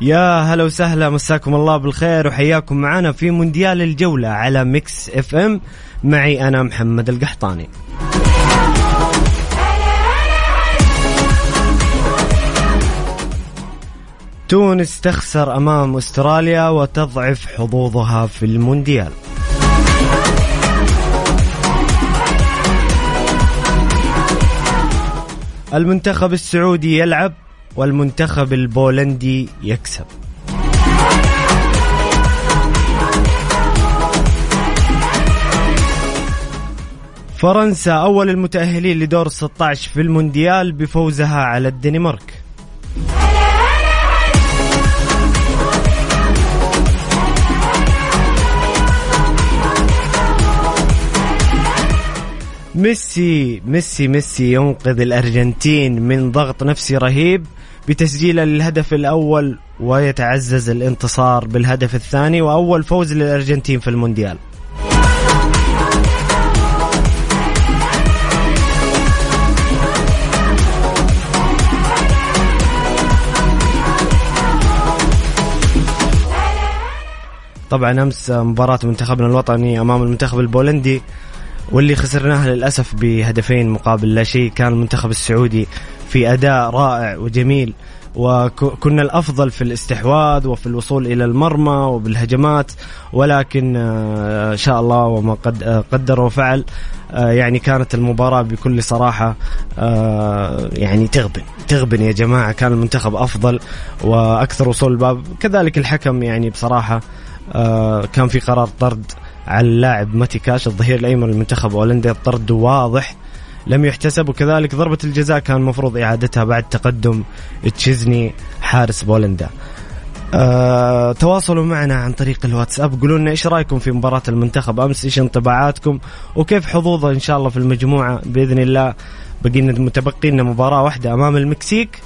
يا هلا وسهلا مساكم الله بالخير وحياكم معنا في مونديال الجولة على Mix FM. معي أنا محمد القحطاني. تونس تخسر أمام أستراليا وتضعف حظوظها في المونديال. المنتخب السعودي يلعب والمنتخب البولندي يكسب. فرنسا أول المتأهلين لدور 16 في المونديال بفوزها على الدنمارك. ميسي ميسي ميسي ينقذ الأرجنتين من ضغط نفسي رهيب. بتسجيله للهدف الأول ويتعزز الانتصار بالهدف الثاني وأول فوز للأرجنتين في المونديال. طبعا أمس مباراة منتخبنا الوطني أمام المنتخب البولندي واللي خسرناها للأسف بهدفين مقابل لا شيء كان المنتخب السعودي في أداء رائع وجميل. وكنا الأفضل في الاستحواذ وفي الوصول إلى المرمى وبالهجمات ولكن آه، شاء الله وما قد آه، قدر وفعل آه، يعني كانت المباراة بكل صراحة يعني تغبن تغبن يا جماعة. كان المنتخب أفضل وأكثر وصول الباب. كذلك الحكم يعني بصراحة كان في قرار طرد على اللاعب ماتي كاش الظهير الأيمن للمنتخب هولندا الطرد واضح لم يحتسب وكذلك ضربة الجزاء كان المفروض إعادتها بعد تقدم تشيزني حارس بولندا. أه تواصلوا معنا عن طريق الواتساب قولوا لنا إيش رأيكم في مباراة المنتخب أمس إيش انطباعاتكم وكيف حظوظه إن شاء الله في المجموعة بإذن الله. بقي لنا متبقي لنا مباراة واحدة أمام المكسيك.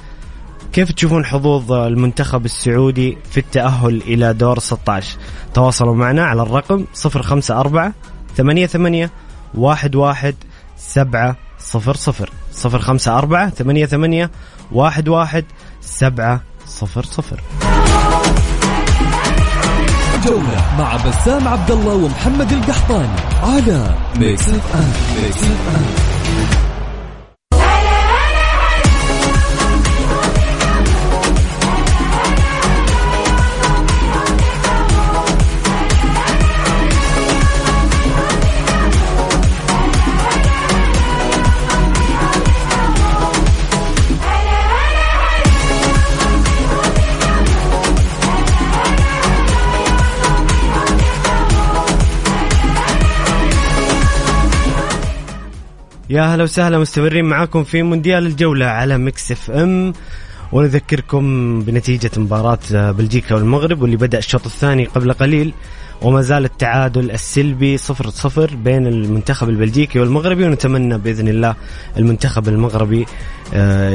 كيف تشوفون حظوظ المنتخب السعودي في التأهل إلى دور 16 تواصلوا معنا على الرقم 054 88 11 7 صفر صفر. صفر خمسة أربعة ثمانية ثمانية واحد واحد سبعة صفر صفر. جولة مع بسام عبد الله ومحمد القحطاني على Mix FM Mix FM يا هلا وسهلا مستمرين معاكم في مونديال الجولة على Mix FM. ونذكركم بنتيجة مباراة بلجيكا والمغرب واللي بدأ الشوط الثاني قبل قليل وما زال التعادل السلبي صفر صفر بين المنتخب البلجيكي والمغربي. ونتمنى بإذن الله المنتخب المغربي آه،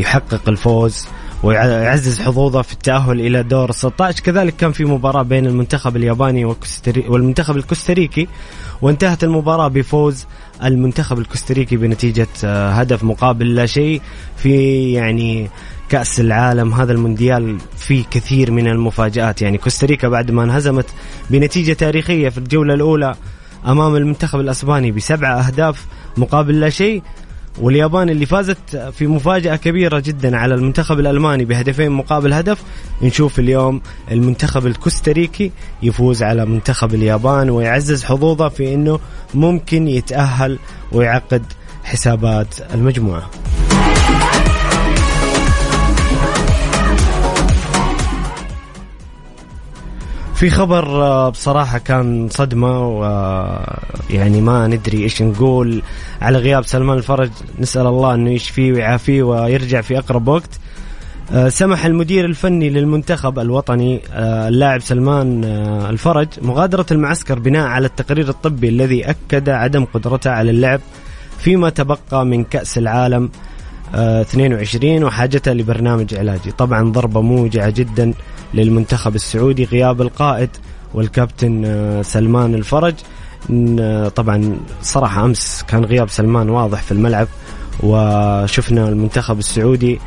يحقق الفوز. ويعزز حظوظه في التأهل إلى دور 16 كذلك كان في مباراة بين المنتخب الياباني والمنتخب الكوستاريكي وانتهت المباراة بفوز المنتخب الكوستاريكي بنتيجة آه، هدف مقابل لا شيء في يعني كأس العالم هذا المونديال فيه كثير من المفاجآت. يعني كوستاريكا بعد ما انهزمت بنتيجة تاريخية في الجولة الأولى أمام المنتخب الأسباني بسبعة أهداف مقابل لا شيء واليابان اللي فازت في مفاجأة كبيرة جدا على المنتخب الألماني بهدفين مقابل هدف. نشوف اليوم المنتخب الكوستاريكي يفوز على منتخب اليابان ويعزز حظوظه في أنه ممكن يتأهل ويعقد حسابات المجموعة. في خبر آه، بصراحة كان صدمة ويعني ما ندري إيش نقول. على غياب سلمان الفرج نسأل الله إنه يشفيه ويعافيه ويرجع في أقرب وقت. آه، سمح المدير الفني للمنتخب الوطني آه، اللاعب سلمان الفرج مغادرة المعسكر بناء على التقرير الطبي الذي أكد عدم قدرته على اللعب فيما تبقى من كأس العالم. 22 وحاجته لبرنامج علاجي. طبعا ضربة موجعة جدا للمنتخب السعودي غياب القائد والكابتن آه، سلمان الفرج. آه، طبعا صراحة أمس كان غياب سلمان واضح في الملعب وشفنا المنتخب السعودي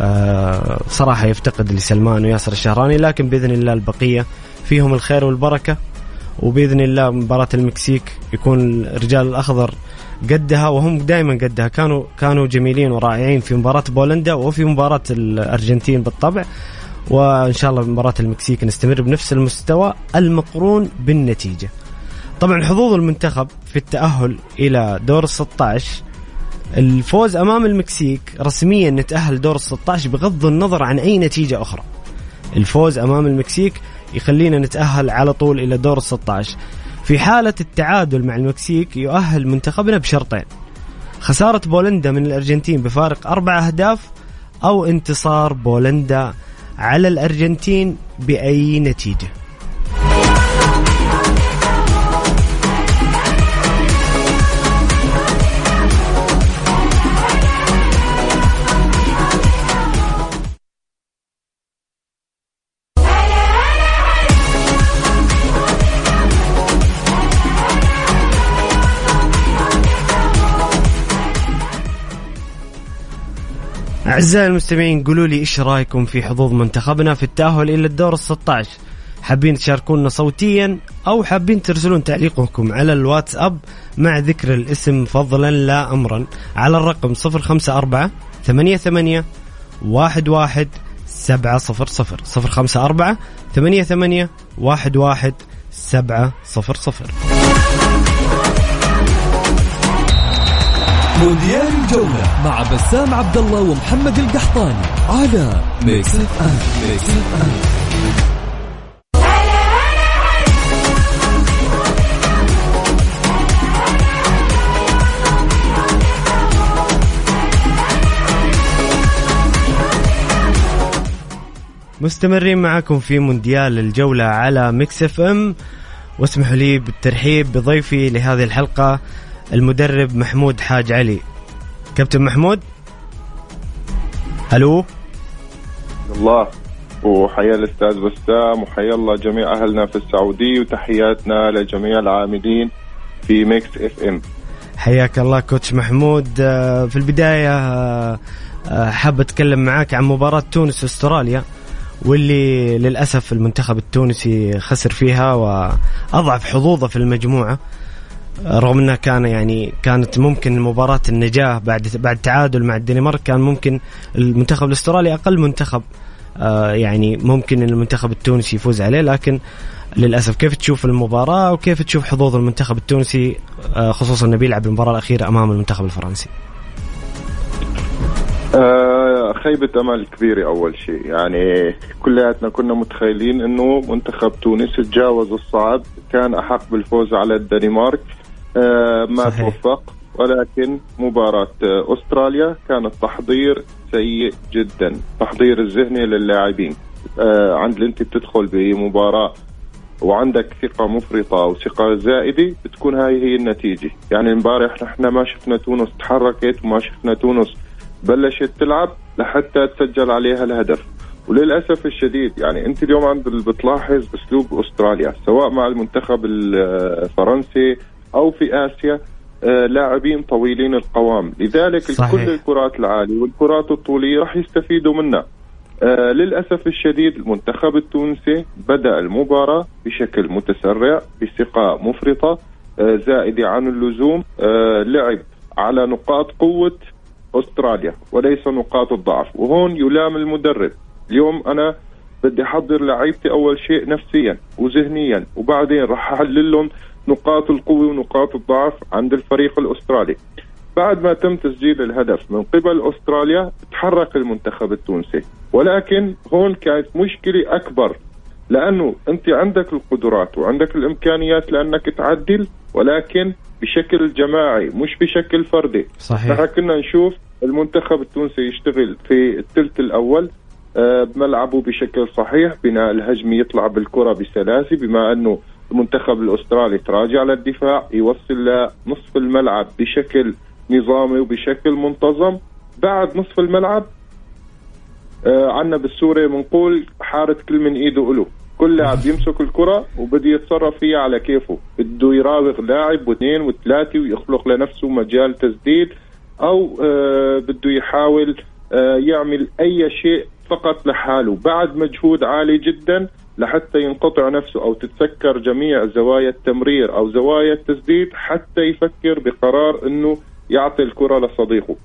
آه، صراحة يفتقد لسلمان وياسر الشهراني لكن بإذن الله البقية فيهم الخير والبركة وبإذن الله مباراة المكسيك يكون الرجال الأخضر قدها وهم دائما قدها كانوا كانوا جميلين ورائعين في مباراة بولندا وفي مباراة الأرجنتين بالطبع وإن شاء الله مباراة المكسيك نستمر بنفس المستوى المقرون بالنتيجة. طبعا حظوظ المنتخب في التأهل إلى دور ال 16 الفوز أمام المكسيك رسميا نتأهل دور ال 16 بغض النظر عن أي نتيجة أخرى. الفوز أمام المكسيك يخلينا نتأهل على طول إلى دور ال 16. في حالة التعادل مع المكسيك يؤهل منتخبنا بشرطين. خسارة بولندا من الأرجنتين بفارق أربع أهداف أو انتصار بولندا على الأرجنتين بأي نتيجة أعزائي المستمعين قولوا لي إيش رأيكم في حظوظ منتخبنا في التأهل إلى الدور ال 16 حابين تشاركونا صوتيا أو حابين ترسلون تعليقكم على الواتساب مع ذكر الاسم فضلا لا أمرا على الرقم 054 ثمانية ثمانية واحد واحد سبعة صفر صفر صفر خمسة أربعة ثمانية ثمانية واحد واحد سبعة صفر صفر. مونديال الجولة مع بسام عبد الله ومحمد القحطاني على ميكس اف ام ميكس اف ام مستمرين معكم في مونديال الجولة على Mix FM واسمحوا لي بالترحيب بضيفي لهذه الحلقة المدرب محمود حاج علي. كابتن محمود؟ ألو؟ الله وحيا الأستاذ بسام وحيا الله جميع أهلنا في السعودية وتحياتنا لجميع العاملين في Mix FM. حياك الله coach محمود. آه، في البداية آه، آه، حاب أتكلم معاك عن مباراة تونس واستراليا واللي للأسف المنتخب التونسي خسر فيها وأضعف حظوظه في المجموعة. رغم إنها كان يعني كانت ممكن مباراة النجاة بعد بعد تعادل مع الدنمارك كان ممكن المنتخب الأسترالي أقل منتخب آه يعني ممكن المنتخب التونسي يفوز عليه لكن للأسف كيف تشوف المباراة وكيف تشوف حظوظ المنتخب التونسي آه خصوصا انه بيلعب المباراة الأخيرة أمام المنتخب الفرنسي. آه خيبة أمل كبيرة أول شيء يعني كلياتنا كنا متخيلين إنه منتخب تونس تجاوز الصعب كان أحق بالفوز على الدنمارك ما صحيح. توفق ولكن مباراة آه، أستراليا كان التحضير سيء جدا تحضير الذهني للاعبين. آه عند انت بتدخل بمباراة وعندك ثقة مفرطة وثقة زائدة بتكون هاي هي النتيجة. يعني امبارح نحن ما شفنا تونس تحركت وما شفنا تونس بلشت تلعب لحتى تسجل عليها الهدف. وللأسف الشديد يعني انت اليوم عند بتلاحظ اسلوب أستراليا سواء مع المنتخب الفرنسي أو في آسيا آه، لاعبين طويلين القوام. لذلك صحيح. كل الكرات العالية والكرات الطولية راح يستفيدوا منها آه للأسف الشديد المنتخب التونسي بدأ المباراة بشكل متسرع بثقة مفرطة آه زائدة عن اللزوم آه لعب على نقاط قوة أستراليا وليس نقاط الضعف. وهون يلام المدرب. اليوم أنا بدي أحضر لعيبتي أول شيء نفسيا وذهنيا وبعدين راح أحلل لهم نقاط القوة ونقاط الضعف عند الفريق الأسترالي. بعد ما تم تسجيل الهدف من قبل أستراليا تحرك المنتخب التونسي. ولكن هون كانت مشكلة أكبر لأنه أنت عندك القدرات وعندك الإمكانيات لأنك تعدل ولكن بشكل جماعي مش بشكل فردي. صحيح. نحن كنا نشوف المنتخب التونسي يشتغل في الثلث الأول آه، بملعبه بشكل صحيح بناء الهجمي يطلع بالكرة بسلاسة بما أنه المنتخب الأسترالي تراجع للدفاع يوصل لنصف الملعب بشكل نظامي وبشكل منتظم. بعد نصف الملعب آه عنا بالسوري بنقول حارة كل من إيده له كل لاعب يمسك الكرة وبده يتصرف فيها على كيفه. بده يراوغ لاعب واثنين وثلاثة ويخلق لنفسه مجال تسديد أو آه بده يحاول آه يعمل أي شيء فقط لحاله. بعد مجهود عالي جدا لحتى ينقطع نفسه أو تتسكر جميع زوايا التمرير أو زوايا التسديد حتى يفكر بقرار إنه يعطي الكرة لصديقه.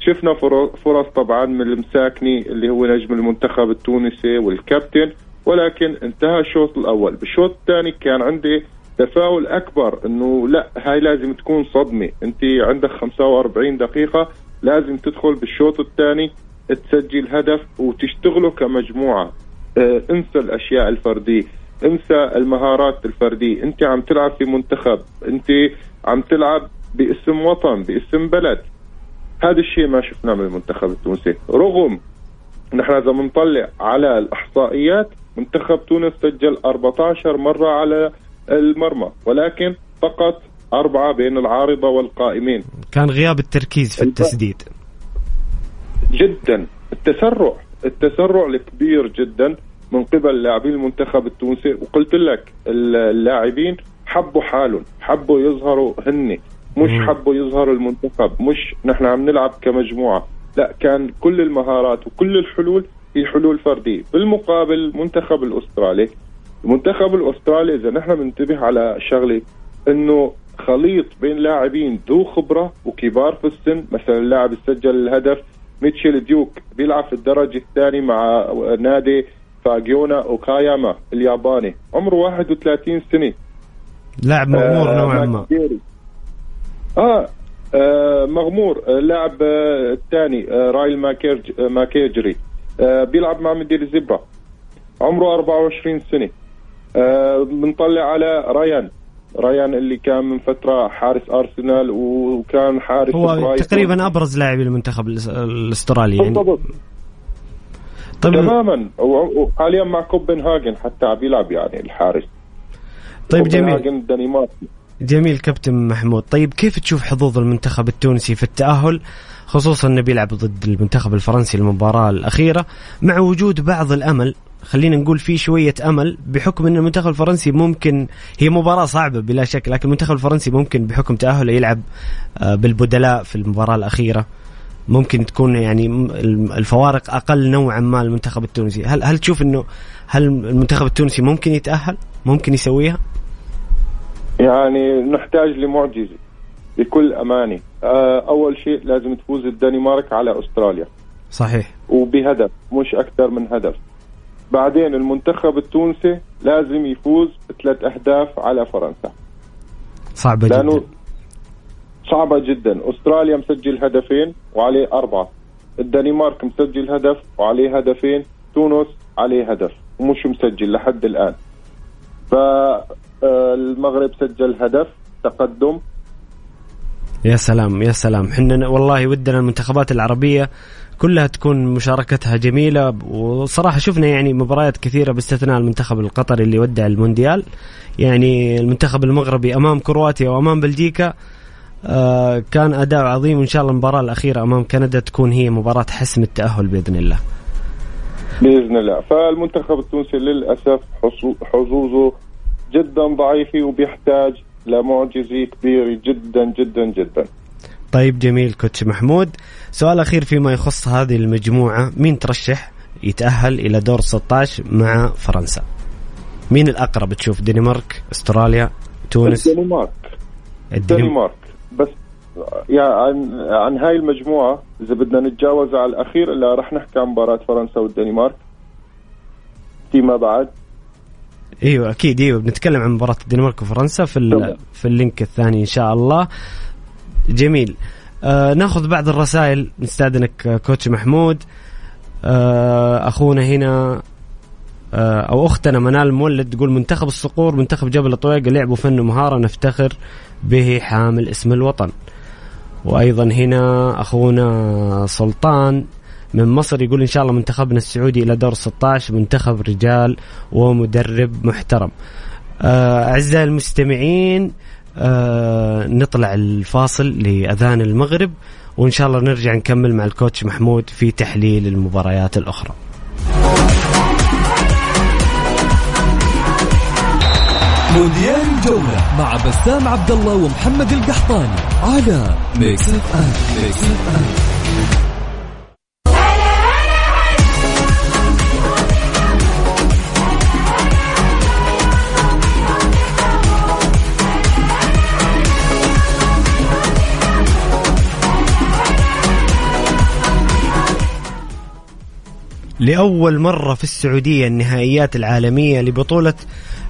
شفنا فر- فرص طبعا من المساكني اللي هو نجم المنتخب التونسي والكابتن ولكن انتهى الشوط الأول. بالشوط الثاني كان عندي تفاؤل أكبر إنه لا هاي لازم تكون صدمة. أنت عندك 45 دقيقة لازم تدخل بالشوط الثاني تسجل هدف وتشتغلوا كمجموعة. انسى الأشياء الفردية انسى المهارات الفردية. انت عم تلعب في منتخب انت عم تلعب باسم وطن باسم بلد. هذا الشيء ما شفناه من المنتخب التونسي. رغم نحن إذا بنطلع على الإحصائيات منتخب تونس سجل 14 مرة على المرمى ولكن فقط أربعة بين العارضة والقائمين. كان غياب التركيز في التسديد. جدا. التسرع. التسرع الكبير جدا من قبل لاعبي المنتخب التونسي. وقلت لك اللاعبين حبوا حالهم حبوا يظهروا هن مش. حبوا يظهروا المنتخب مش نحن عم نلعب كمجموعة. لا كان كل المهارات وكل الحلول هي حلول فردية. بالمقابل المنتخب الأسترالي المنتخب الأسترالي إذا نحن بننتبه على شغلة إنه خليط بين لاعبين ذو خبرة وكبار في السن. مثلا اللاعب سجل الهدف ميتشيل ديوك بيلعب في الدرجة الثانية مع نادي فاجيونا أوكاياما الياباني. عمره 31 سنة. لاعب مغمور آه، نوعا ما. آه, آه مغمور. اللاعب آه الثاني آه رايلي ماكجري ماكجري. آه بيلعب مع ميدلزبرة. عمره 24 سنة. آه بنطلع على ريان ريان اللي كان من فترة حارس أرسنال وكان حارس هو برايتون. تقريبا أبرز لاعبي المنتخب الأسترالي يعني. بالضبط. طيب تماما. وحاليا مع كوبنهاجن حتى عم يلعب يعني الحارس. طيب جميل. كوبنهاجن الدنماركي. جميل كابتن محمود. طيب كيف تشوف حظوظ المنتخب التونسي في التأهل؟ خصوصا إنه بيلعب ضد المنتخب الفرنسي المباراة الأخيرة مع وجود بعض الأمل خلينا نقول في شوية أمل بحكم أن المنتخب الفرنسي ممكن هي مباراة صعبة بلا شك لكن المنتخب الفرنسي ممكن بحكم تأهله يلعب آه، بالبدلاء في المباراة الأخيرة. ممكن تكون يعني الفوارق أقل نوعا ما المنتخب التونسي. هل هل تشوف أنه هل المنتخب التونسي ممكن يتأهل؟ ممكن يسويها؟ يعني نحتاج لمعجزة بكل أمانة. آه، أول شيء لازم تفوز الدنمارك على أستراليا. صحيح. وبهدف مش أكثر من هدف. بعدين المنتخب التونسي لازم يفوز بثلاث أهداف على فرنسا. صعبة لأنه جدا. صعبة جدا. أستراليا مسجل هدفين وعليه أربعة. الدنمارك مسجل هدف وعليه هدفين. تونس عليه هدف. ومش مسجل لحد الآن. فالمغرب سجل هدف تقدم. يا سلام يا سلام. حنا والله ودنا المنتخبات العربية كلها تكون مشاركتها جميلة. وصراحة شفنا يعني مباريات كثيرة باستثناء المنتخب القطري اللي ودع المونديال. يعني المنتخب المغربي أمام كرواتيا وأمام بلجيكا آه كان أداء عظيم. وإن شاء الله المباراة الأخيرة أمام كندا تكون هي مباراة حسم التأهل بإذن الله. بإذن الله. فالمنتخب التونسي للأسف حظوظه جدا ضعيفه وبيحتاج لمعجزة كبيرة جدا جدا جدا. طيب جميل كوتش محمود. سؤال أخير فيما يخص هذه المجموعة. مين ترشح يتأهل إلى دور 16 مع فرنسا؟ مين الأقرب تشوف؟ دنمارك أستراليا تونس؟ الدنمارك الدنمارك بس يا عن عن هاي المجموعة إذا بدنا نتجاوز على الأخير هلا رح نحكي عن مباراة فرنسا والدنمارك. فيما بعد. أيوه أكيد أيوه. بنتكلم عن مباراة الدنمارك وفرنسا في. في ال link الثاني إن شاء الله. جميل. آه ناخذ بعض الرسائل. نستاذنك آه، coach محمود. آه أخونا هنا آه أو أختنا منال مولد تقول منتخب الصقور منتخب جبل الطويق لعبوا فن ومهاره نفتخر به حامل اسم الوطن. وأيضا هنا أخونا سلطان من مصر يقول إن شاء الله منتخبنا السعودي إلى دور 16 منتخب رجال ومدرب محترم. آه، أعزائي المستمعين آه، نطلع الفاصل لأذان المغرب وإن شاء الله نرجع نكمل مع الكوتش محمود في تحليل المباريات الأخرى. مونديال الجولة مع بسام عبد الله ومحمد القحطاني على Mix FM Mix لأول مرة في السعودية النهائيات العالمية لبطولة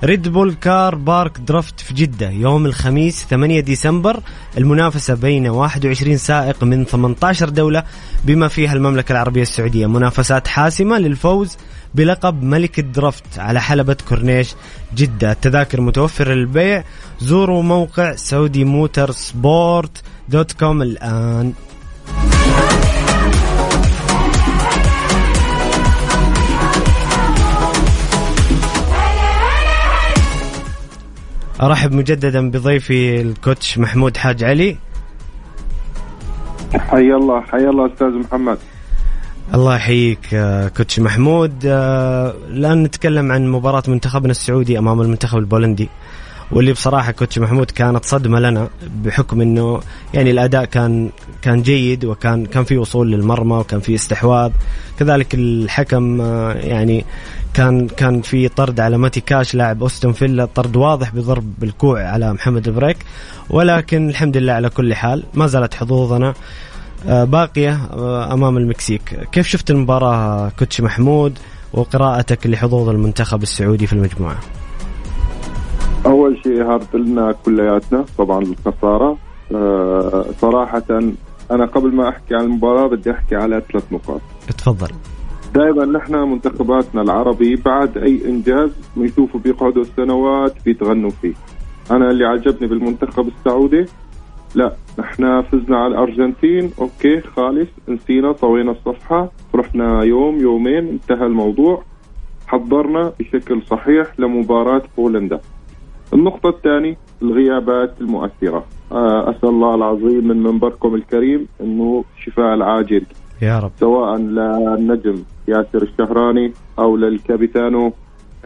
Red Bull Car Park Drift في جدة يوم الخميس 8 ديسمبر. المنافسة بين 21 سائق من 18 دولة بما فيها المملكة العربية السعودية. منافسات حاسمة للفوز بلقب ملك ال drift على حلبة كورنيش جدة. التذاكر متوفرة للبيع. زوروا موقع Saudi Motorsport dot com الآن. أرحب مجددا بضيفي الكوتش محمود حاج علي. حي الله حي الله أستاذ محمد. الله يحييك آه، كوتش محمود. آه، الآن نتكلم عن مباراة منتخبنا السعودي أمام المنتخب البولندي. واللي بصراحة كوتش محمود كانت صدمة لنا بحكم إنه يعني الأداء كان كان جيد وكان كان في وصول للمرمى وكان في استحواذ. كذلك الحكم آه، يعني كان كان في طرد على ماتي كاش لاعب أستون فيلا طرد واضح بضرب بالكوع على محمد بريك ولكن الحمد لله على كل حال ما زالت حظوظنا آه، باقية آه، أمام المكسيك. كيف شفت المباراة coach محمود وقراءتك لحظوظ المنتخب السعودي في المجموعة؟ أول شيء hard luck لنا كلياتنا طبعا الخسارة. آه صراحة أنا قبل ما أحكي عن المباراة بدي أحكي على ثلاث نقاط. تفضل دائما نحن منتخباتنا العربي بعد أي إنجاز بنشوفوا بيقعدوا سنوات بيتغنوا فيه. أنا اللي عجبني بالمنتخب السعودي لا نحن فزنا على الأرجنتين أوكي خالص نسينا طوينا الصفحة رحنا يوم يومين انتهى الموضوع. حضرنا بشكل صحيح لمباراة بولندا. النقطة الثانية الغيابات المؤثرة. آه، أسأل الله العظيم من منبركم الكريم أنه شفاء العاجل. يا رب. سواء للنجم ياسر الشهراني أو للكابيتانو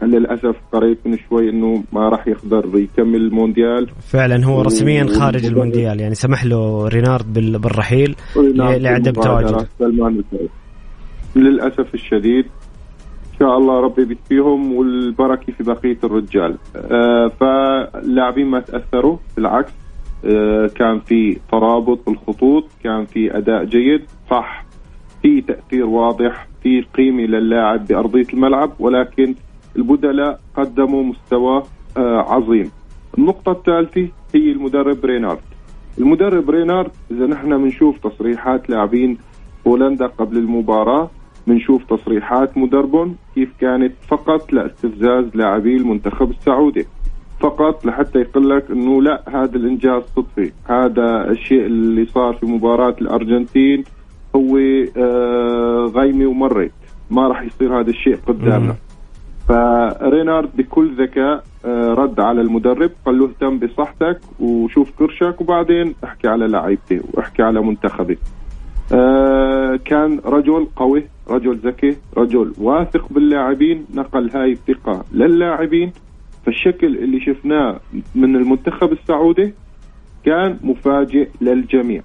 للأسف قريت من شوي إنه ما راح يقدر يكمل المونديال. فعلا هو رسميا خارج المونديال يعني سمح له رينارد بال- بالرحيل لعدم تواجده سلمان. للأسف الشديد شاء الله ربي بيكفيهم والبركة في بقية الرجال. آه فاللاعبين ما تأثروا بالعكس آه كان في ترابط بالخطوط كان في أداء جيد. صح في تأثير واضح في قيمة للاعب بأرضية الملعب ولكن البدلاء قدموا مستوى آه عظيم. النقطة الثالثة هي المدرب رينارد. المدرب رينارد إذا نحن بنشوف تصريحات لاعبين بولندا قبل المباراة بنشوف تصريحات مدربهم كيف كانت فقط لاستفزاز لاعبي المنتخب السعودي. فقط لحتى يقول لك إنه لا هذا الإنجاز صدفي. هذا الشيء اللي صار في مباراة الأرجنتين هو آه غيمة ومرت. ما راح يصير هذا الشيء قدامنا. فرينارد بكل ذكاء آه، رد على المدرب قال له اهتم بصحتك وشوف كرشك وبعدين احكي على لعيبتي واحكي على منتخبي. كان رجل قوي رجل ذكي رجل واثق باللاعبين نقل هاي الثقة للاعبين فالشكل اللي شفناه من المنتخب السعودي كان مفاجئ للجميع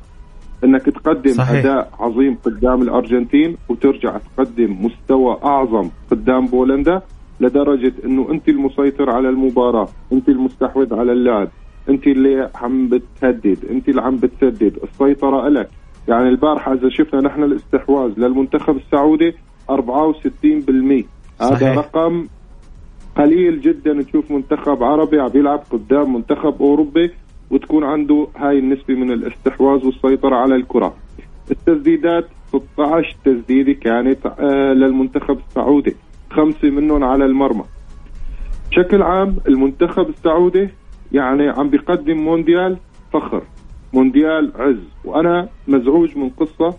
إنك تقدم صحيح. صحيح. أداء عظيم قدام الأرجنتين وترجع تقدم مستوى أعظم قدام بولندا لدرجة إنه أنت المسيطر على المباراة، أنت المستحوذ على اللعب، أنت اللي عم بتهدد، أنت اللي عم بتسدد، السيطرة لك، يعني البارحة إذا شفنا نحن الاستحواذ للمنتخب السعودي 64% هذا. رقم قليل جدا تشوف منتخب عربي عم يلعب قدام منتخب أوروبي وتكون عنده هاي النسبة من الاستحواذ والسيطرة على الكرة. التسديدات 16 تسديدة كانت آه، للمنتخب السعودي. خمسة منهم على المرمى. بشكل عام المنتخب السعودي يعني عم بيقدم مونديال فخر. مونديال عز. وأنا مزعوج من قصة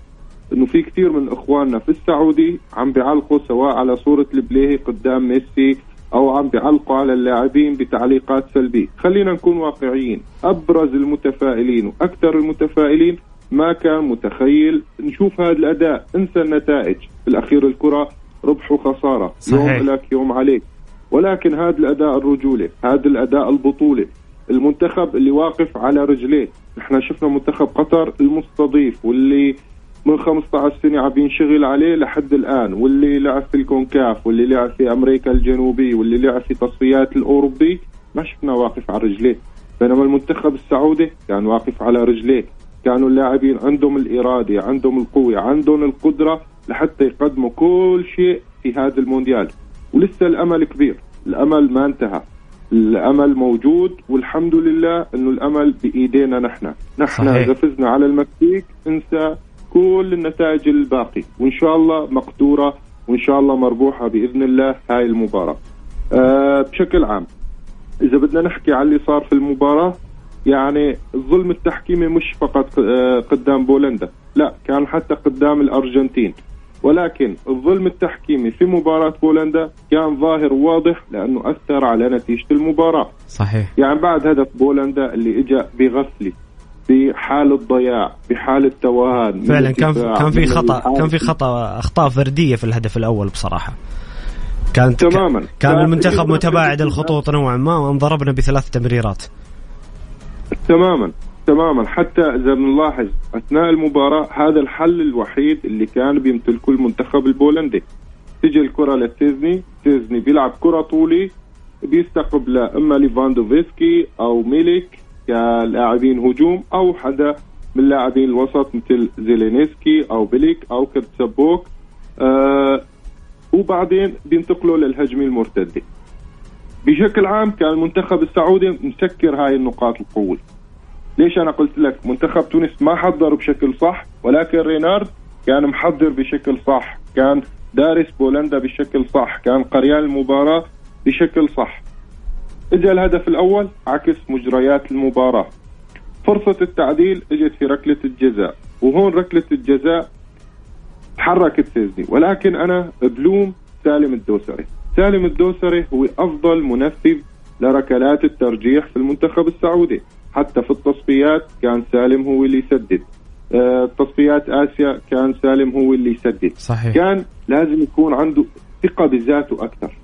إنه في كثير من إخواننا في السعودي عم بيعلقوا سواء على صورة البليهي قدام ميسي أو عم بيعلقوا على اللاعبين بتعليقات سلبية، خلينا نكون واقعيين، أبرز المتفائلين وأكثر المتفائلين ما كان متخيل. نشوف هذا الأداء، انسى النتائج، بالاخير الكرة ربح وخسارة، صحيح. يوم لك يوم عليك، ولكن هذا الأداء الرجولي، هذا الأداء البطولة، المنتخب اللي واقف على رجليه، نحن شفنا منتخب قطر المستضيف واللي من 15 سنة عم ينشغل عليه لحد الآن واللي لعب في الكونكاف واللي لعب في أمريكا الجنوبيه واللي لعب في تصفيات الأوروبي ما شفنا واقف على رجليه. بينما المنتخب السعودي كان واقف على رجليه. كانوا اللاعبين عندهم الإرادة عندهم القوة عندهم القدرة لحتى يقدموا كل شيء في هذا المونديال. ولسه الأمل كبير الأمل ما انتهى. الأمل موجود والحمد لله إنه الأمل بإيدينا نحن. نحن. إذا فزنا على المكسيك انسى كل النتائج الباقي. وإن شاء الله مقدورة وإن شاء الله مربوحة بإذن الله هاي المباراة. أه بشكل عام إذا بدنا نحكي على اللي صار في المباراة يعني الظلم التحكيمي مش فقط آه، قدام بولندا. لا كان حتى قدام الأرجنتين. ولكن الظلم التحكيمي في مباراة بولندا كان ظاهر وواضح لأنه أثر على نتيجة المباراة. صحيح. يعني بعد هدف بولندا اللي اجى بغفله بحالة ضياع بحالة توهان فعلا كان كان في الحارس. كان في خطأ أخطاء فردية في الهدف الأول بصراحة. كانت تماماً. كان كان المنتخب متباعد الخطوط نوعا ما وانضربنا بثلاث تمريرات. تماما. تماما. حتى إذا بنلاحظ أثناء المباراة هذا الحل الوحيد اللي كان بيمتلكه المنتخب البولندي. تيجي الكرة لتيزني تيزني بيلعب كرة طولي بيستقبل إما ليفاندوفسكي أو ميليك كلاعبين هجوم أو حدا من لاعبين الوسط مثل زيلينسكي أو بيليك أو كرتسبوك. آه وبعدين بينتقلوا للهجمه المرتده بشكل عام كان المنتخب السعودي مسكر هاي النقاط القوه ليش أنا قلت لك منتخب تونس ما حضر بشكل صح ولكن رينارد كان محضر بشكل صح كان دارس بولندا بشكل صح كان قريان المباراة بشكل صح. اجى الهدف الأول عكس مجريات المباراة. فرصة التعديل إجت في ركلة الجزاء وهون ركلة الجزاء تحركت سيزني ولكن أنا بلوم سالم الدوسري. سالم الدوسري هو أفضل منفذ لركلات الترجيح في المنتخب السعودي. حتى في التصفيات كان سالم هو اللي يسدد. آه، تصفيات آسيا كان سالم هو اللي يسدد. صحيح. كان لازم يكون عنده ثقة بذاته أكثر.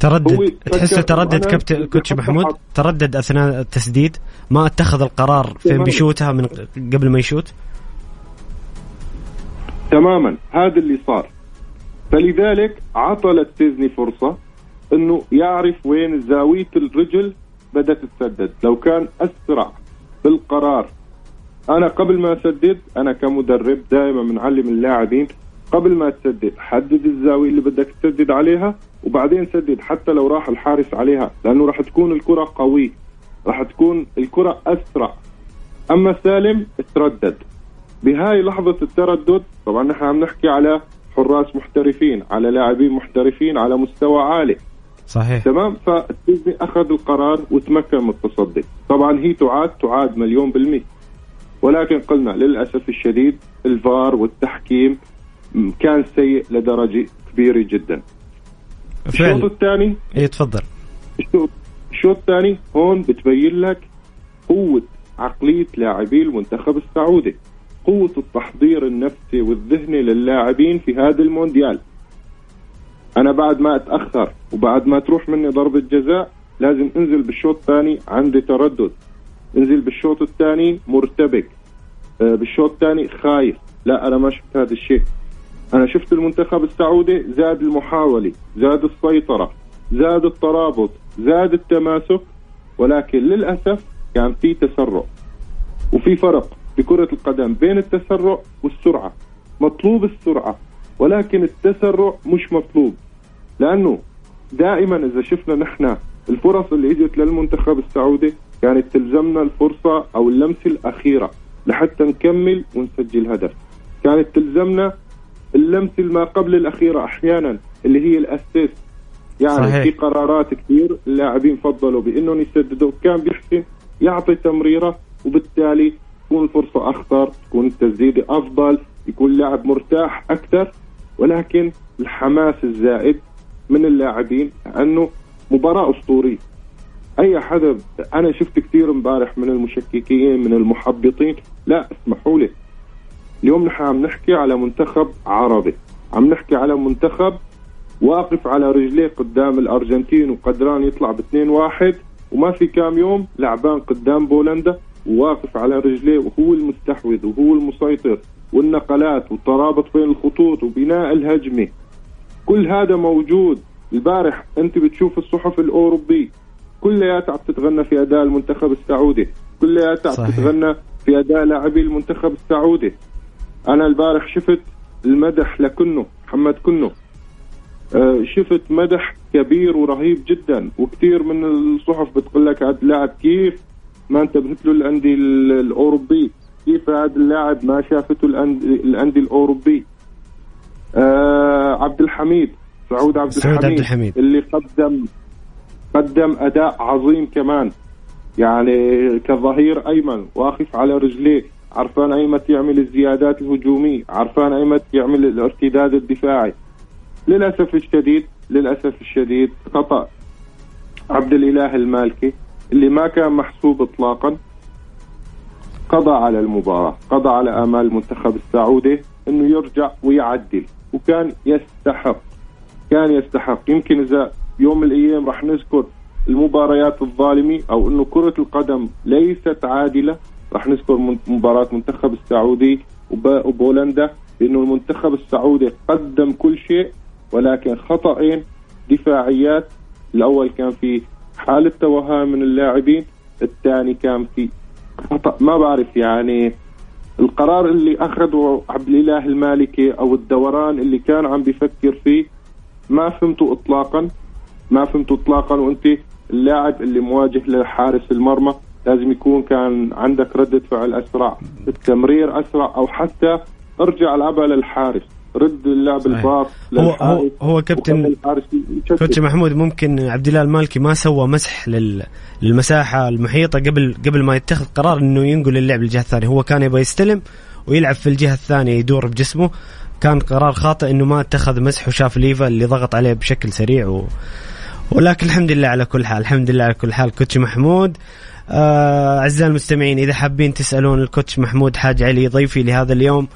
تردد. تحسه تردد كابتن كوتش محمود؟ تردد أثناء التسديد؟ ما اتخذ القرار فين. بيشوتها من قبل ما يشوت؟ تماما. هذا اللي صار. فلذلك عطلت تيزني فرصة إنه يعرف وين زاوية الرجل بدأت تسدد لو كان أسرع بالقرار أنا قبل ما أسدد أنا كمدرب دائما بنعلم اللاعبين قبل ما تسدد حدد الزاوية اللي بدك تسدد عليها وبعدين سدد. حتى لو راح الحارس عليها لأنه راح تكون الكرة قوية راح تكون الكرة أسرع. أما سالم تردد. بهاي لحظة التردد طبعا نحن عم نحكي على حراس محترفين على لاعبين محترفين على مستوى عالي. صحيح. تمام؟ فتيزني أخذ القرار وتمكن من التصدي. طبعا هي تعاد تعاد مليون بالمية ولكن قلنا للأسف الشديد الفار والتحكيم كان سيء لدرجة كبيرة جدا. الشوط الثاني؟ اي تفضل. الشوط الثاني هون بتبين لك قوة عقلية لاعبي المنتخب السعودي. قوة التحضير النفسي والذهني للاعبين في هذا المونديال. أنا بعد ما أتأخر وبعد ما تروح مني ضربة جزاء لازم انزل بالشوط الثاني عندي تردد. انزل بالشوط الثاني مرتبك. آه، بالشوط الثاني خايف. لا أنا ما شفت هذا الشيء. أنا شفت المنتخب السعودي زاد المحاولة زاد السيطرة زاد الترابط زاد التماسك ولكن للأسف كان في تسرع. وفي فرق بكرة القدم بين التسرع والسرعة. مطلوب السرعة ولكن التسرع مش مطلوب. لأنه دائما إذا شفنا نحن الفرص اللي إجت للمنتخب السعودي كانت تلزمنا الفرصة أو اللمسة الأخيرة لحتى نكمل ونسجل هدف. كانت تلزمنا اللمسة ما قبل الأخيرة أحيانا اللي هي الأسيست. يعني صحيح. في قرارات كثير اللاعبين فضلوا بإنهم يسددوا. كان بيحسن يعطي تمريرة وبالتالي تكون الفرصه أخطر تكون التسديده أفضل يكون اللاعب مرتاح أكثر. ولكن الحماس الزائد من اللاعبين انه مباراة أسطورية. أي حدا أنا شفت كثير امبارح من المشككين من المحبطين. لا اسمحوا لي. اليوم نحن عم نحكي على منتخب عربي. عم نحكي على منتخب واقف على رجليه قدام الأرجنتين وقدران يطلع ب 2 1 وما في كام يوم لعبان قدام بولندا وواقف على رجليه وهو المستحوذ وهو المسيطر. والنقلات والترابط بين الخطوط وبناء الهجمة. كل هذا موجود. البارح أنت بتشوف الصحف الاوروبي كلياتها عم تتغنى في أداء المنتخب السعودي. كلياتها عم. تتغنى في أداء لاعبي المنتخب السعودي. أنا البارح شفت المدح لكنه محمد كنه آه، شفت مدح كبير ورهيب جدا. وكثير من الصحف بتقول لك هذا اللاعب كيف ما انتبهت له الانديه ال- الأوروبي. كيف هذا اللاعب ما شافته الانديه الأوروبي؟ آه عبد الحميد سعود عبد سعود الحميد, عبد الحميد. اللي قدم قدم أداء عظيم كمان. يعني كظهير أيمن واقف على رجليه عرفان أيمت يعمل الزيادات الهجوميه عرفان أيمت يعمل الارتداد الدفاعي. للأسف الشديد للأسف الشديد خطأ. عبد الإله المالكي اللي ما كان محسوب اطلاقا قضى على المباراة قضى على آمال المنتخب السعودي إنه يرجع ويعدل. وكان يستحق كان يستحق. يمكن إذا يوم من الأيام راح نذكر المباريات الظالمة أو إنه كرة القدم ليست عادلة راح نذكر مباراة منتخب السعودي وب- وبولندا لأنه المنتخب السعودي قدم كل شيء ولكن خطأين دفاعيات. الأول كان في حالة توهان من اللاعبين الثاني كان في خطأ. ما بعرف يعني القرار اللي أخذه عبد الإله المالكي أو الدوران اللي كان عم بيفكر فيه ما فهمته اطلاقا. ما فهمته اطلاقا. وأنت اللاعب اللي مواجه لحارس المرمى لازم يكون كان عندك ردة فعل أسرع التمرير أسرع أو حتى ارجع العبها للحارس. رد اللعب. ال pass هو- هو- هو كابتن-. coach محمود ممكن عبد الله المالكي ما سوى مسح لل- للمساحة المحيطة قبل قبل ما يتخذ قرار إنه ينقل اللعب للجهة الثانية. هو كان يبغى يستلم ويلعب في الجهة الثانية يدور بجسمه. كان قرار خاطئ إنه ما اتخذ مسح وشاف ليفا اللي ضغط عليه بشكل سريع و... ولكن الحمد لله على كل حال. الحمد لله على كل حال. coach محمود آه، أعزائي المستمعين إذا حابين تسألون ال coach محمود حاج علي ضيفي لهذا اليوم.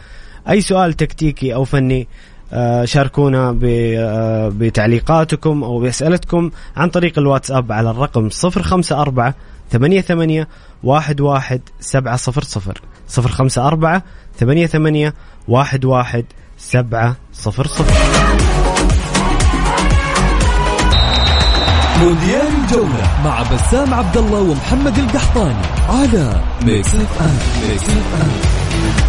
أي سؤال تكتيكي أو فني آه، شاركونا آه، بتعليقاتكم أو بأسئلتكم عن طريق الواتساب على الرقم 054 88 11 700 054 88 11 700 مونديال الجولة مع بسام عبد الله ومحمد القحطاني على Mix FM Mix FM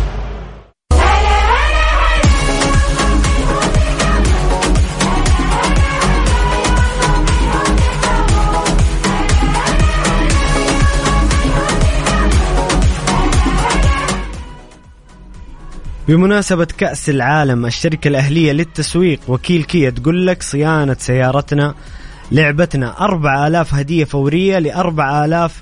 بمناسبة كأس العالم الشركة الأهلية للتسويق وكيل كيا تقول لك صيانة سيارتنا لعبتنا أربع آلاف هدية فورية لأربع آلاف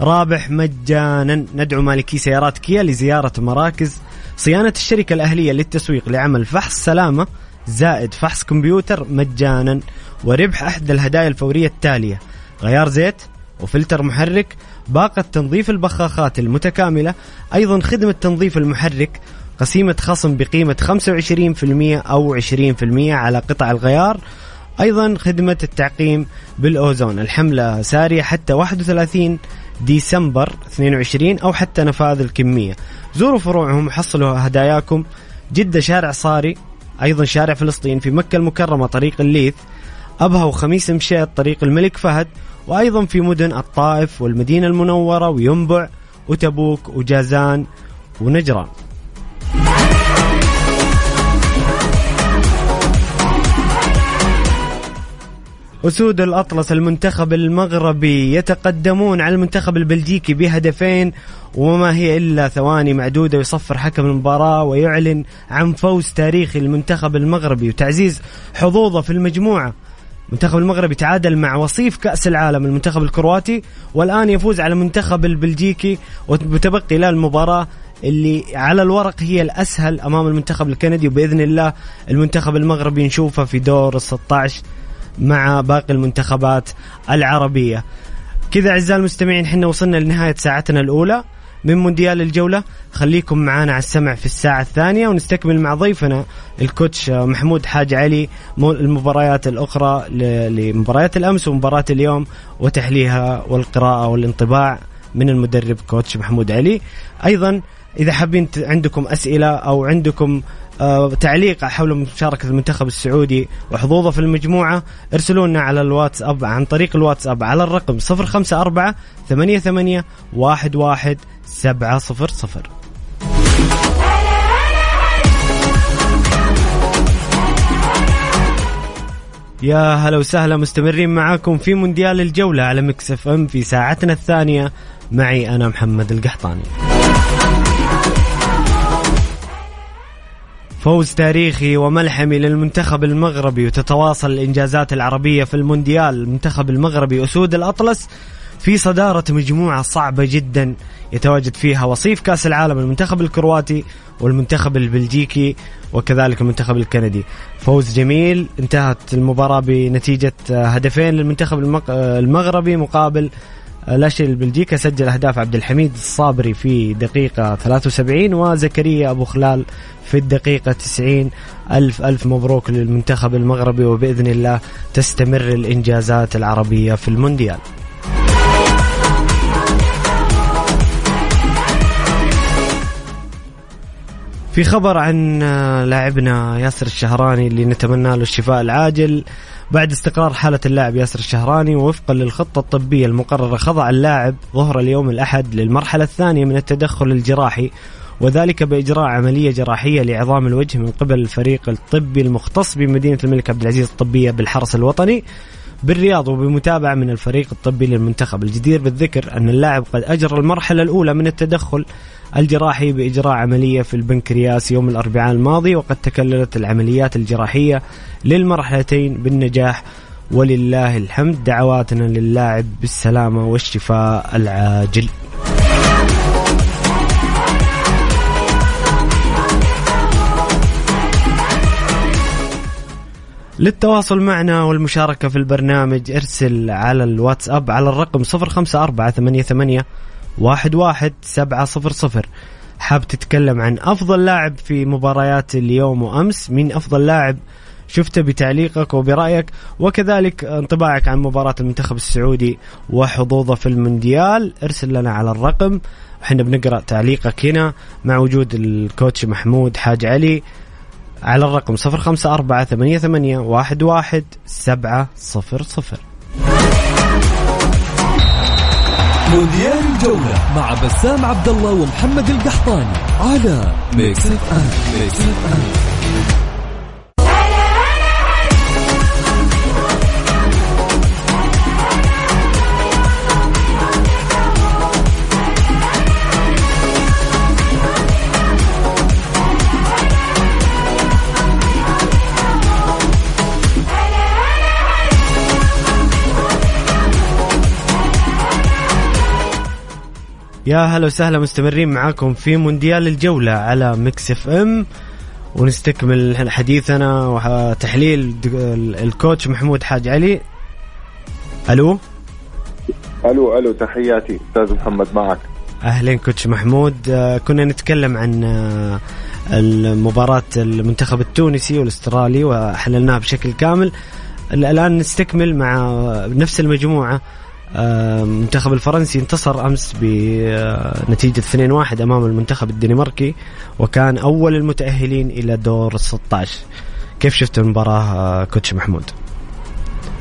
رابح مجانا. ندعو مالكي سيارات كيا لزيارة مراكز صيانة الشركة الأهلية للتسويق لعمل فحص سلامة زائد فحص كمبيوتر مجانا وربح أحد الهدايا الفورية التالية. غيار زيت وفلتر محرك باقة تنظيف البخاخات المتكاملة أيضا خدمة تنظيف المحرك قسيمة خصم بقيمة 25% أو 20% على قطع الغيار. أيضا خدمة التعقيم بالأوزون. الحملة سارية حتى 31 ديسمبر 22 أو حتى نفاذ الكمية. زوروا فروعهم وحصلوا هداياكم. جدة شارع صاري أيضا شارع فلسطين في مكة المكرمة طريق الليث. أبها وخميس مشيط طريق الملك فهد. وأيضا في مدن الطائف والمدينة المنورة وينبع وتبوك وجازان ونجران. أسود الأطلس المنتخب المغربي يتقدمون على المنتخب البلجيكي بهدفين وما هي إلا ثواني معدودة ويصفر حكم المباراة ويعلن عن فوز تاريخي للمنتخب المغربي. وتعزيز حظوظه في المجموعة المنتخب المغربي تعادل مع وصيف كأس العالم المنتخب الكرواتي والآن يفوز على المنتخب البلجيكي وتبقي له المباراة اللي على الورق هي الأسهل أمام المنتخب الكندي. وبإذن الله المنتخب المغربي نشوفه في دور ال 16 مع باقي المنتخبات العربية. كذا أعزائي المستمعين حنا وصلنا لنهاية ساعتنا الأولى من مونديال الجولة. خليكم معنا على السمع في الساعة الثانية ونستكمل مع ضيفنا الكوتش محمود حاج علي المباريات الأخرى لمباريات الأمس ومباراة اليوم وتحليلها والقراءة والانطباع من المدرب كوتش محمود علي. أيضا إذا حابين عندكم أسئلة أو عندكم آه، تعليق حول مشاركة المنتخب السعودي وحظوظه في المجموعة ارسلوا لنا على الواتساب عن طريق الواتساب على الرقم 054 88 11 700 يا هلا وسهلا مستمرين معاكم في مونديال الجولة على Mix FM في ساعتنا الثانية. معي أنا محمد القحطاني. فوز تاريخي وملحمي للمنتخب المغربي وتتواصل الإنجازات العربية في المونديال. المنتخب المغربي أسود الأطلس في صدارة مجموعة صعبة جدا يتواجد فيها وصيف كأس العالم المنتخب الكرواتي والمنتخب البلجيكي وكذلك المنتخب الكندي. فوز جميل انتهت المباراة بنتيجة هدفين للمنتخب المغربي مقابل لا شيء لبلجيكا سجل أهداف عبد الحميد الصابري في دقيقة 73 وزكريا أبو خلال في الدقيقة 90 ألف ألف مبروك للمنتخب المغربي وبإذن الله تستمر الإنجازات العربية في المونديال. في خبر عن لاعبنا ياسر الشهراني اللي نتمنى له الشفاء العاجل بعد استقرار حالة اللاعب ياسر الشهراني ووفقا للخطة الطبية المقررة خضع اللاعب ظهر اليوم الأحد للمرحلة الثانية من التدخل الجراحي وذلك بإجراء عملية جراحية لعظام الوجه من قبل الفريق الطبي المختص بمدينة الملك عبد العزيز الطبية بالحرس الوطني. بالرياض وبمتابعة من الفريق الطبي للمنتخب. الجدير بالذكر أن اللاعب قد أجرى المرحلة الأولى من التدخل الجراحي بإجراء عملية في البنكرياس يوم الأربعاء الماضي وقد تكللت العمليات الجراحية للمرحلتين بالنجاح. ولله الحمد. دعواتنا للاعب بالسلامة والشفاء العاجل. للتواصل معنا والمشاركة في البرنامج ارسل على الواتساب على الرقم 05488 11 700 حاب تتكلم عن أفضل لاعب في مباريات اليوم وأمس؟ مين أفضل لاعب شفته بتعليقك وبرأيك؟ وكذلك انطباعك عن مباراة المنتخب السعودي وحظوظه في المونديال. ارسل لنا على الرقم. إحنا بنقرأ تعليقك هنا مع وجود الكوتش محمود حاج علي. على الرقم 054 88 11 700 مونديال الجولة مع بسام عبد الله ومحمد القحطاني على ميكس اف ام ميكس اف ام يا هلا وسهلا مستمرين معاكم في مونديال الجولة على Mix FM. ونستكمل حديثنا وتحليل ال coach محمود حاج علي. ألو؟ ألو ألو تحياتي. أستاذ محمد معك. أهلين coach محمود. آه، كنا نتكلم عن آه، المباراة المنتخب التونسي والأسترالي وحللناها بشكل كامل. الآن نستكمل مع نفس المجموعة. آه، المنتخب الفرنسي انتصر أمس بنتيجة 2-1 أمام المنتخب الدنماركي وكان أول المتأهلين إلى دور 16 كيف شفت المباراة آه، كوتش محمود؟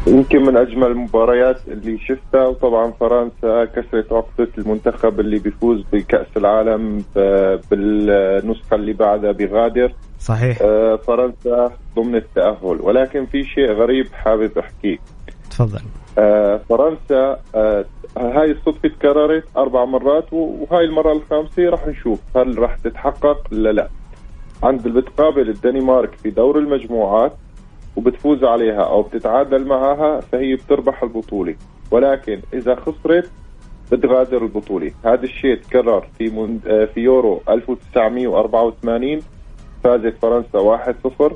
يمكن من أجمل المباريات اللي شفتها وطبعا فرنسا كسرت عقدة المنتخب اللي بيفوز بكأس العالم ب- بالنسخة اللي بعدها بغادر. صحيح. آه، فرنسا ضمن التأهل. ولكن في شيء غريب حابب أحكيه. تفضل. آه، فرنسا آه، هاي الصدفة تكررت أربع مرات وهاي المرة الخامسة راح نشوف هل راح تتحقق ولا لا. عند بتقابل الدنمارك في دور المجموعات وبتفوز عليها أو بتتعادل معها فهي بتربح البطولة. ولكن إذا خسرت بتغادر البطولة. هذا الشيء تكرر في من آه، في يورو 1984 فازت فرنسا 1-0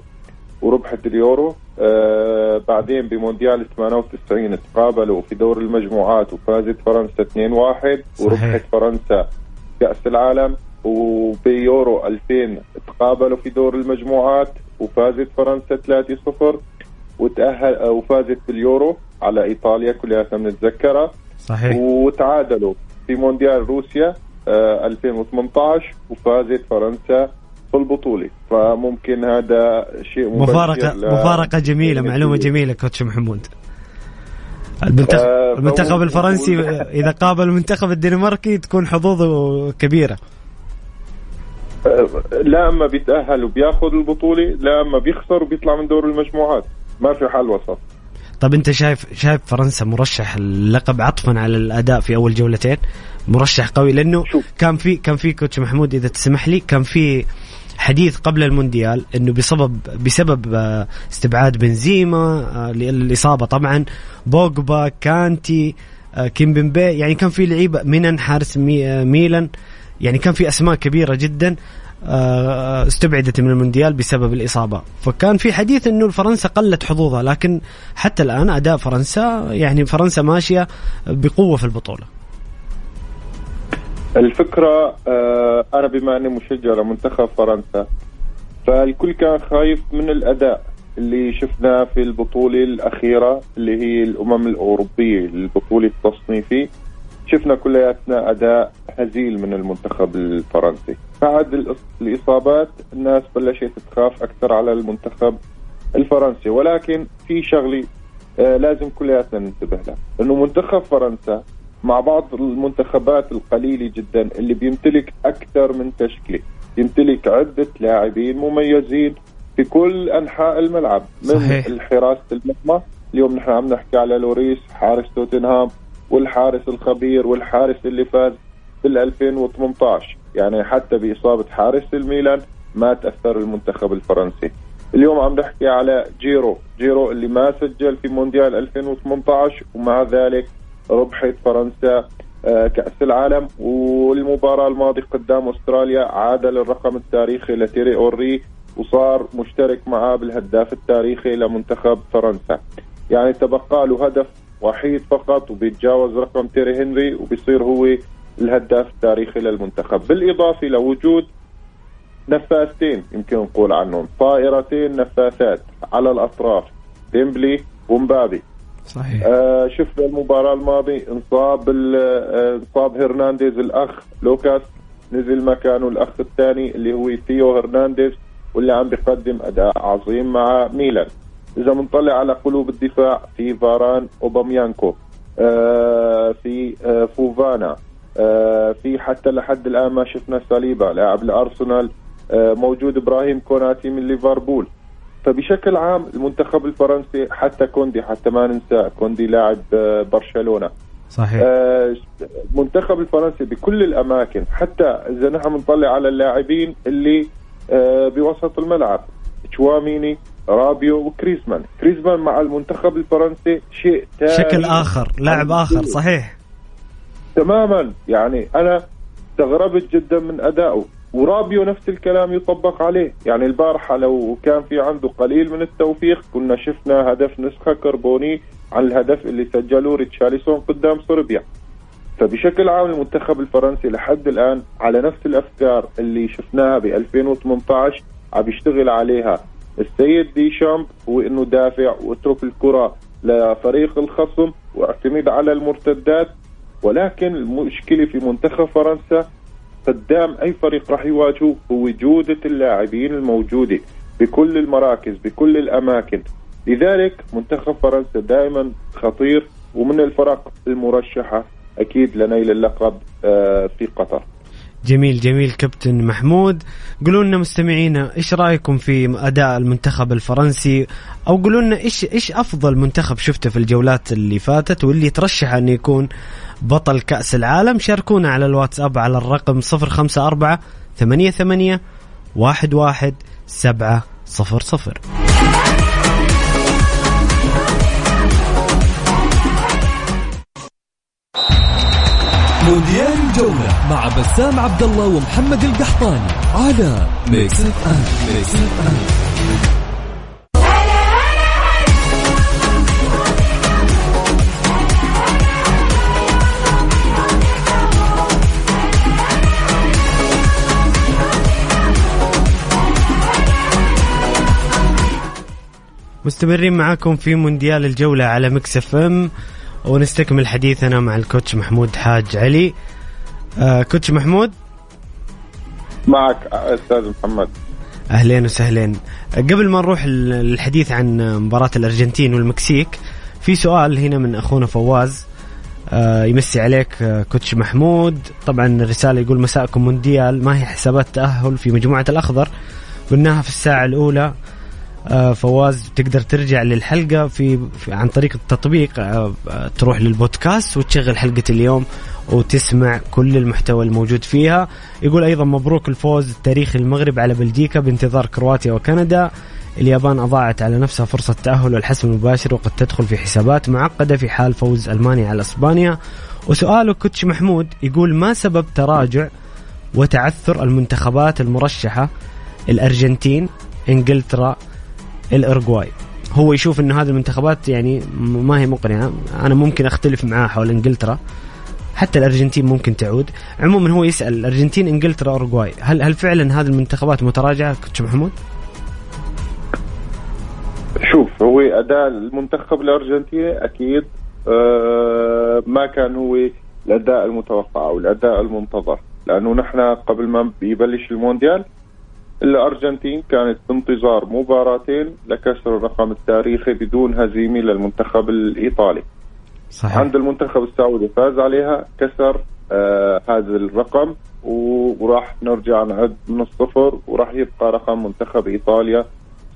وربحت اليورو آه بعدين بمونديال 98 تقابلوا في دور المجموعات وفازت فرنسا 2-1 وربحت فرنسا كأس العالم وبيورو 2000 تقابلوا في دور المجموعات وفازت فرنسا 3-0 وتأهل آه، وفازت باليورو على إيطاليا كلها بنتذكرها صحيح. وتعادلوا في مونديال روسيا آه 2018 وفازت فرنسا في البطولة فممكن هذا شيء ل- مفارقة جميلة معلومة جميلة كوتش محمود. المنتخب, آه، المنتخب الفرنسي إذا قابل المنتخب الدنماركي تكون حظوظه كبيرة. آه، لا أما بيتأهل وبياخذ البطولة لا أما بيخسر وبيطلع من دور المجموعات. ما في حل وسط. طب أنت شايف شايف فرنسا مرشح اللقب عطفا على الأداء في أول جولتين؟ مرشح قوي لأنه شوف. كان في كان في coach محمود إذا تسمح لي كان في حديث قبل المونديال إنه بسبب بسبب آه، استبعاد بنزيما آه، للاصابه طبعا. بوجبا كانتي آه، كيمبمبي يعني كان في لعيبة منن حارس مي ميلان. يعني كان في أسماء كبيرة جدا استبعدت من المونديال بسبب الإصابة. فكان في حديث إنه فرنسا قلت حظوظها لكن حتى الآن أداء فرنسا يعني فرنسا ماشية بقوة في البطولة. الفكرة آه أنا بما أني مشجع لمنتخب فرنسا فالكل كان خايف من الأداء اللي شفناه في البطولة الأخيرة اللي هي الأمم الأوروبية البطولة التصنيفي. شفنا كلياتنا أداء هزيل من المنتخب الفرنسي. بعد الإص- الإصابات الناس بلشت تخاف أكثر على المنتخب الفرنسي. ولكن في شغلة آه لازم كلياتنا ننتبه لها. إنه منتخب فرنسا مع بعض المنتخبات القليلة جدا اللي بيمتلك أكثر من تشكيلة. يمتلك عدة لاعبين مميزين في كل أنحاء الملعب من صحيح. الحراسة المرمى اليوم نحن عم نحكي على لوريس حارس توتنهام والحارس الخبير والحارس اللي فاز بال 2018 يعني حتى بإصابة حارس الميلان ما تأثر المنتخب الفرنسي. اليوم عم نحكي على جيرو. جيرو اللي ما سجل في مونديال 2018 ومع ذلك ربحت فرنسا آه، كأس العالم والمباراة الماضية قدام أستراليا عادل الرقم التاريخي لتيري أوري وصار مشترك معاه بالهداف التاريخي لمنتخب فرنسا. يعني تبقى له هدف وحيد فقط وبيتجاوز رقم تيري هنري وبيصير هو الهداف التاريخي للمنتخب. بالإضافة لوجود نفاثتين يمكن نقول عنهم طائرتين نفاثات على الأطراف ديمبلي ومبابي. صحيح. آه شفنا المباراة الماضية انصاب آه، انصاب هرنانديز الأخ لوكاس نزل مكانه الأخ الثاني اللي هو ثيو هرنانديز واللي عم بيقدم أداء عظيم مع ميلان. إذا بنطلع على قلوب الدفاع في فاران أوباميكانو آه في آه فوفانا آه في حتى لحد الآن ما شفنا ساليبا لاعب الأرسنال آه موجود إبراهيم كوناتي من ليفربول. فبشكل عام المنتخب الفرنسي حتى كوندي حتى ما ننسى كوندي لاعب آه، برشلونة. صحيح. آه، المنتخب الفرنسي بكل الأماكن حتى إذا نحن بنطلع على اللاعبين اللي آه، بوسط الملعب تشواميني رابيو وغريزمان. غريزمان مع المنتخب الفرنسي شيء تاني شكل آخر لاعب آخر صحيح. تماما. يعني أنا استغربت جدا من ادائه ورابيو نفس الكلام يطبق عليه. يعني البارحة لو كان في عنده قليل من التوفيق كنا شفنا هدف نسخة كربوني عن الهدف اللي سجله ريتشارلسون قدام صربيا. فبشكل عام المنتخب الفرنسي لحد الآن على نفس الأفكار اللي شفناها ب 2018 عم يشتغل عليها السيد ديشامب هو إنه دافع واترك الكرة لفريق الخصم واعتمد على المرتدات. ولكن المشكلة في منتخب فرنسا قدام أي فريق راح يواجهه هو جودة اللاعبين الموجودة بكل المراكز بكل الأماكن. لذلك منتخب فرنسا دائما خطير ومن الفرق المرشحة أكيد لنيل اللقب آه، في قطر. جميل جميل كابتن محمود. قولوا لنا مستمعينا إيش رأيكم في أداء المنتخب الفرنسي؟ أو قولوا لنا إيش إيش أفضل منتخب شفته في الجولات اللي فاتت واللي ترشح انه يكون بطل كأس العالم. شاركونا على الواتساب على الرقم 054 88 11 700 مونديال الجولة مع بسام عبد الله ومحمد القحطاني على Mix FM Mix FM مستمرين معاكم في مونديال الجولة على Mix FM ونستكمل حديثنا مع ال coach محمود حاج علي. آه coach محمود؟ معك أستاذ محمد. أهلين وسهلين. قبل ما نروح للحديث عن مباراة الأرجنتين والمكسيك في سؤال هنا من أخونا فواز. آه يمسي عليك آه coach محمود. طبعا الرسالة يقول مساءكم مونديال ما هي حسابات تأهل في مجموعة الأخضر؟ قلناها في الساعة الأولى. فواز تقدر ترجع للحلقة في, في عن طريق التطبيق آه، آه، تروح للبودكاست وتشغل حلقة اليوم وتسمع كل المحتوى الموجود فيها. يقول أيضا مبروك الفوز التاريخي المغرب على بلجيكا بانتظار كرواتيا وكندا. اليابان أضاعت على نفسها فرصة التاهل والحسم المباشر وقد تدخل في حسابات معقدة في حال فوز ألمانيا على إسبانيا. وسؤاله coach محمود يقول ما سبب تراجع وتعثر المنتخبات المرشحة؟ الأرجنتين إنجلترا الأوروغواي هو يشوف إنه هذه المنتخبات يعني ما هي مقنعة. أنا ممكن أختلف معاه حول إنجلترا. حتى الأرجنتين ممكن تعود. عموما هو يسأل الارجنتين إنجلترا اورجواي هل هل فعلا هذه المنتخبات متراجعة؟ coach محمود؟ شوف هو أداء المنتخب الأرجنتيني أكيد آه ما كان هو الأداء المتوقع أو الأداء المنتظر. لأنه نحن قبل ما يبلش المونديال الأرجنتين كانت بانتظار مباراتين لكسر الرقم التاريخي بدون هزيمة للمنتخب الإيطالي. صحيح. عند المنتخب السعودي فاز عليها كسر آه هذا الرقم وراح نرجع نعد من الصفر وراح يبقى رقم منتخب إيطاليا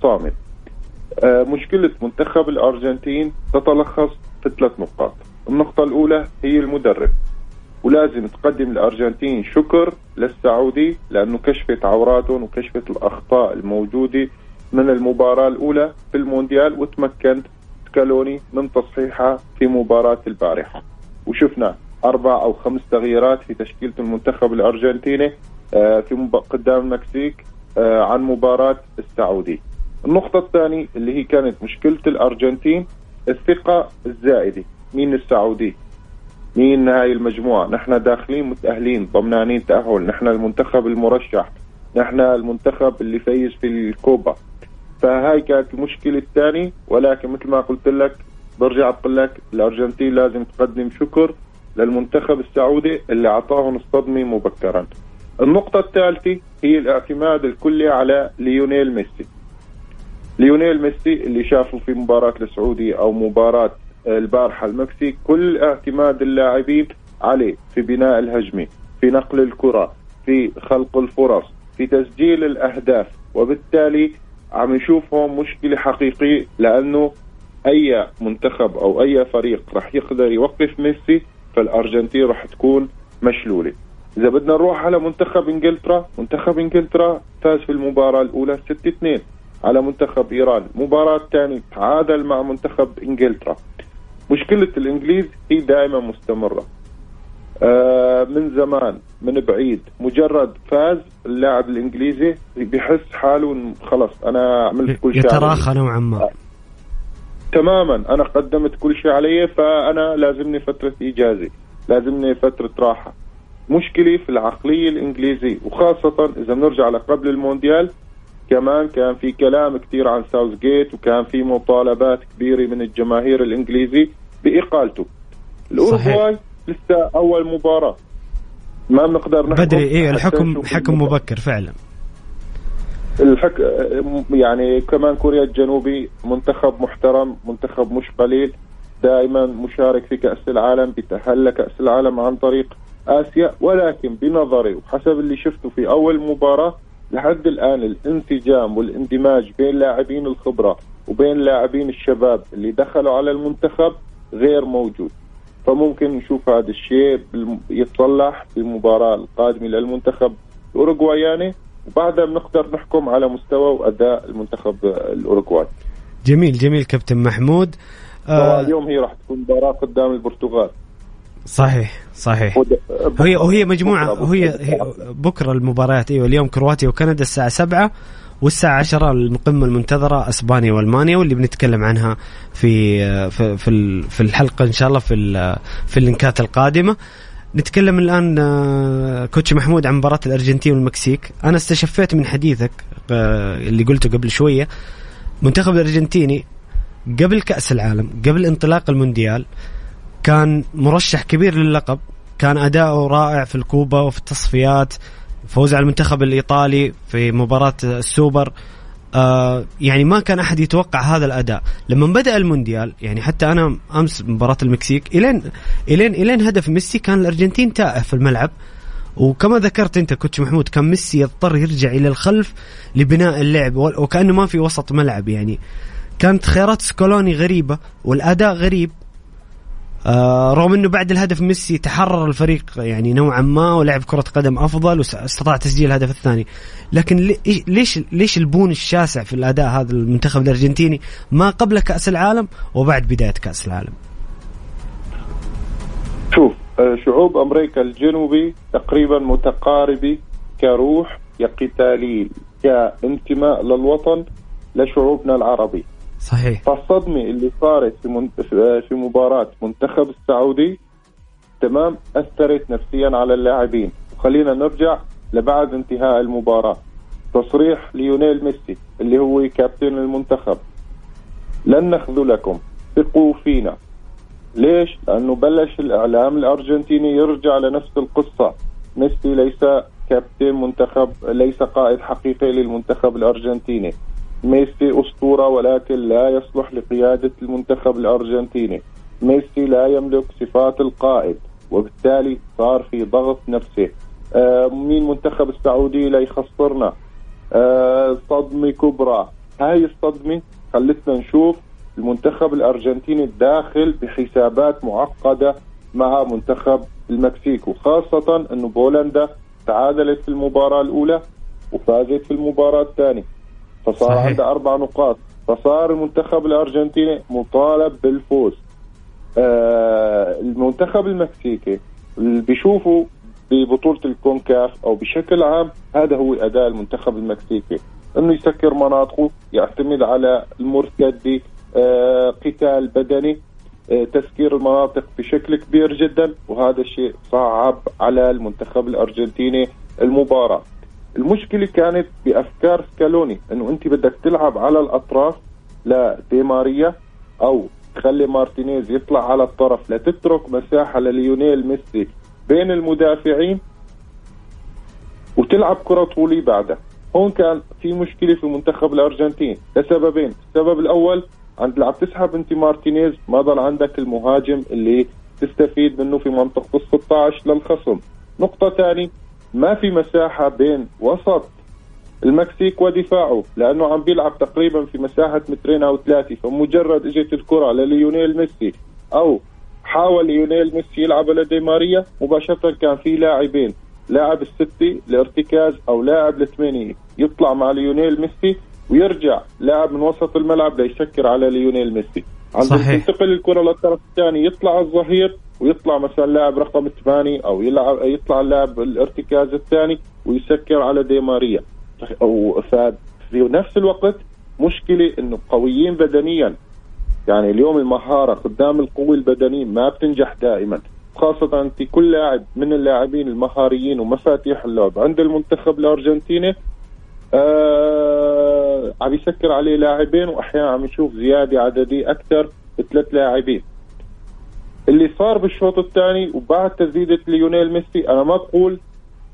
صامت. آه مشكلة منتخب الأرجنتين تتلخص في ثلاث نقاط. النقطة الأولى هي المدرب. ولازم تقدم الأرجنتين شكر للسعودي لأنه كشفت عوراتهم وكشفت الأخطاء الموجودة من المباراة الأولى في المونديال وتمكنت سكالوني من تصحيحها في مباراة البارحة. وشفنا أربع أو خمس تغييرات في تشكيلة المنتخب الأرجنتيني آه، في قدام المكسيك آه، عن مباراة السعودي. النقطة الثانية اللي هي كانت مشكلة الأرجنتين الثقة الزائدة. مين السعودي؟ مين هاي المجموعة. نحن داخلين متأهلين ضمنانين تأهل. نحن المنتخب المرشح. نحن المنتخب اللي فايز في الكوبا. فهاي كانت المشكلة الثانية. ولكن مثل ما قلت لك برجع أقول لك الأرجنتين لازم تقدم شكر للمنتخب السعودي اللي أعطاهم الصدمة مبكرا. النقطة الثالثة هي الاعتماد الكلي على ليونيل ميسي. ليونيل ميسي اللي شافه في مباراة السعودية أو مباراة البارحة المكسيك كل اعتماد اللاعبين عليه في بناء الهجمة في نقل الكرة في خلق الفرص في تسجيل الأهداف وبالتالي عم نشوفهم مشكلة حقيقية لأنه أي منتخب أو أي فريق راح يقدر يوقف ميسي فالأرجنتين راح تكون مشلولة. إذا بدنا نروح على منتخب إنجلترا منتخب إنجلترا فاز في المباراة الأولى 6 2 على منتخب إيران مباراة الثانية تعادل مع منتخب إنجلترا. مشكلة الإنجليز هي دائما مستمرة. آه من زمان من بعيد مجرد فاز اللاعب الإنجليزي بيحس حاله خلص أنا عملت كل شيء يتراخى نوعا ما. آه. تماما أنا قدمت كل شيء علي فأنا لازمني فترة إيجازي لازمني فترة راحة. مشكلة في العقلية الإنجليزية وخاصة إذا بنرجع لقبل المونديال كمان كان في كلام كثير عن ساوث جيت وكان في مطالبات كبيرة من الجماهير الإنجليزي بإقالته. الأوروغواي لسه أول مباراة. ما بنقدر نحكم بدري حتى الحكم حكم. مبكر فعلا. الحك... يعني كمان كوريا الجنوبي منتخب محترم منتخب مش قليل دائما مشارك في كأس العالم بيتأهل لكأس العالم عن طريق آسيا ولكن بنظري وحسب اللي شفته في أول مباراة لحد الآن الانسجام والاندماج بين لاعبين الخبرة وبين لاعبين الشباب اللي دخلوا على المنتخب غير موجود. فممكن نشوف هذا الشيء يتصلح في المباراة القادمة للمنتخب الأوروغواياني. وبعدها بنقدر نحكم على مستوى وأداء المنتخب الأوروغواي. جميل جميل كابتن محمود. آه اليوم هي راح تكون مباراة قدام البرتغال. صحيح صحيح. ود- وهي بكرة- وهي. هي بكرة. المباريات أيوه اليوم كرواتيا وكندا الساعة سبعة والساعة عشرة القمة المنتظرة أسبانيا وألمانيا واللي بنتكلم عنها في في في في الحلقة إن شاء الله في في اللينكات القادمة. نتكلم الآن آه، كوتش محمود عن مباراة الأرجنتين والمكسيك. أنا استشفيت من حديثك آه، اللي قلته قبل شوية. منتخب الأرجنتيني قبل كأس العالم قبل انطلاق المونديال كان مرشح كبير للقب كان أداؤه رائع في الكوبا وفي التصفيات فوز على المنتخب الإيطالي في مباراة السوبر. آه يعني ما كان أحد يتوقع هذا الأداء. لما بدأ المونديال يعني حتى أنا أمس مباراة المكسيك إلين إلين إلين هدف ميسي كان الأرجنتين تائه في الملعب. وكما ذكرت أنت coach محمود كان ميسي يضطر يرجع إلى الخلف لبناء اللعب وكأنه ما في وسط ملعب يعني. كانت خيارات سكالوني غريبة والأداء غريب آه رغم إنه بعد الهدف ميسي تحرر الفريق يعني نوعا ما ولعب كرة قدم أفضل واستطاع تسجيل الهدف الثاني لكن لي- ليش ليش البون الشاسع في الأداء هذا المنتخب الأرجنتيني؟ ما قبل كأس العالم وبعد بداية كأس العالم. شوف آه، شعوب أمريكا الجنوبي تقريبا متقاربه كروح كقتالين كانتماء للوطن لشعوبنا العربي. صحيح. فالصدمه اللي صارت في من... في مباراة منتخب السعودي. تمام؟ أثرت نفسيا على اللاعبين. وخلينا نرجع لبعد انتهاء المباراة. تصريح ليونيل ميسي اللي هو كابتن المنتخب. لن نخذلكم ثقوا فينا. ليش؟ لأنه بلش الإعلام الأرجنتيني يرجع لنفس القصة. ميسي ليس كابتن منتخب ليس قائد حقيقي للمنتخب الأرجنتيني. ميسي أسطورة ولكن لا يصلح لقيادة المنتخب الأرجنتيني. ميسي لا يملك صفات القائد وبالتالي صار في ضغط نفسي. آه مين منتخب السعودي لا يخسرنا؟ آه صدمة كبرى. هاي الصدمة خلتنا نشوف المنتخب الأرجنتيني الداخل بحسابات معقدة مع منتخب المكسيك وخاصه إنه بولندا تعادلت في المباراة الأولى وفازت في المباراة الثانية. فصار صحيح. عندها أربع نقاط. فصار المنتخب الأرجنتيني مطالب بالفوز. آه المنتخب المكسيكي اللي بيشوفوا ببطولة الكونكاف أو بشكل عام هذا هو أداء المنتخب المكسيكي. إنه يسكر مناطقه يعتمد على المرتده آه قتال بدني آه تسكير المناطق بشكل كبير جدا وهذا الشيء صعب على المنتخب الأرجنتيني المباراة. المشكلة كانت بأفكار سكالوني إنه أنت بدك تلعب على الأطراف لدي ماريا أو تخلي مارتينيز يطلع على الطرف لتترك مساحة لليونيل ميسي بين المدافعين وتلعب كرة طولي بعدها. هون كان في مشكلة في منتخب الأرجنتين. لسببين السبب الأول عند لعب تسحب أنت مارتينيز ما ضل عندك المهاجم اللي تستفيد منه في منطقة ال 16 للخصم. نقطة ثانية ما في مساحة بين وسط المكسيك ودفاعه لأنه عم بيلعب تقريبا في مساحة مترين أو ثلاثة فمجرد اجت الكره لليونيل ميسي أو حاول ليونيل ميسي يلعب لدي ماريا مباشرة كان في لاعبين لاعب الستة لارتكاز أو لاعب الثمانية يطلع مع ليونيل ميسي ويرجع لاعب من وسط الملعب ليسكر على ليونيل ميسي عند صحيح. تنتقل الكرة للطرف الثاني يطلع الظهير ويطلع مثلا لاعب رقم 8 أو يلعب يطلع اللاعب الارتكاز الثاني ويسكر على دي ماريا. أو ففي نفس الوقت مشكلة إنه قويين بدنيا. يعني اليوم المهارة قدام القوة البدنية ما بتنجح دائما. خاصة انت كل لاعب من اللاعبين المهاريين ومفاتيح اللعب. عند المنتخب الأرجنتيني آه عم يسكر عليه لاعبين واحيانا عم يشوف زيادة عددية أكثر بثلاث لاعبين. اللي صار بالشوط الثاني وبعد تسديدة ليونيل ميسي أنا ما بقول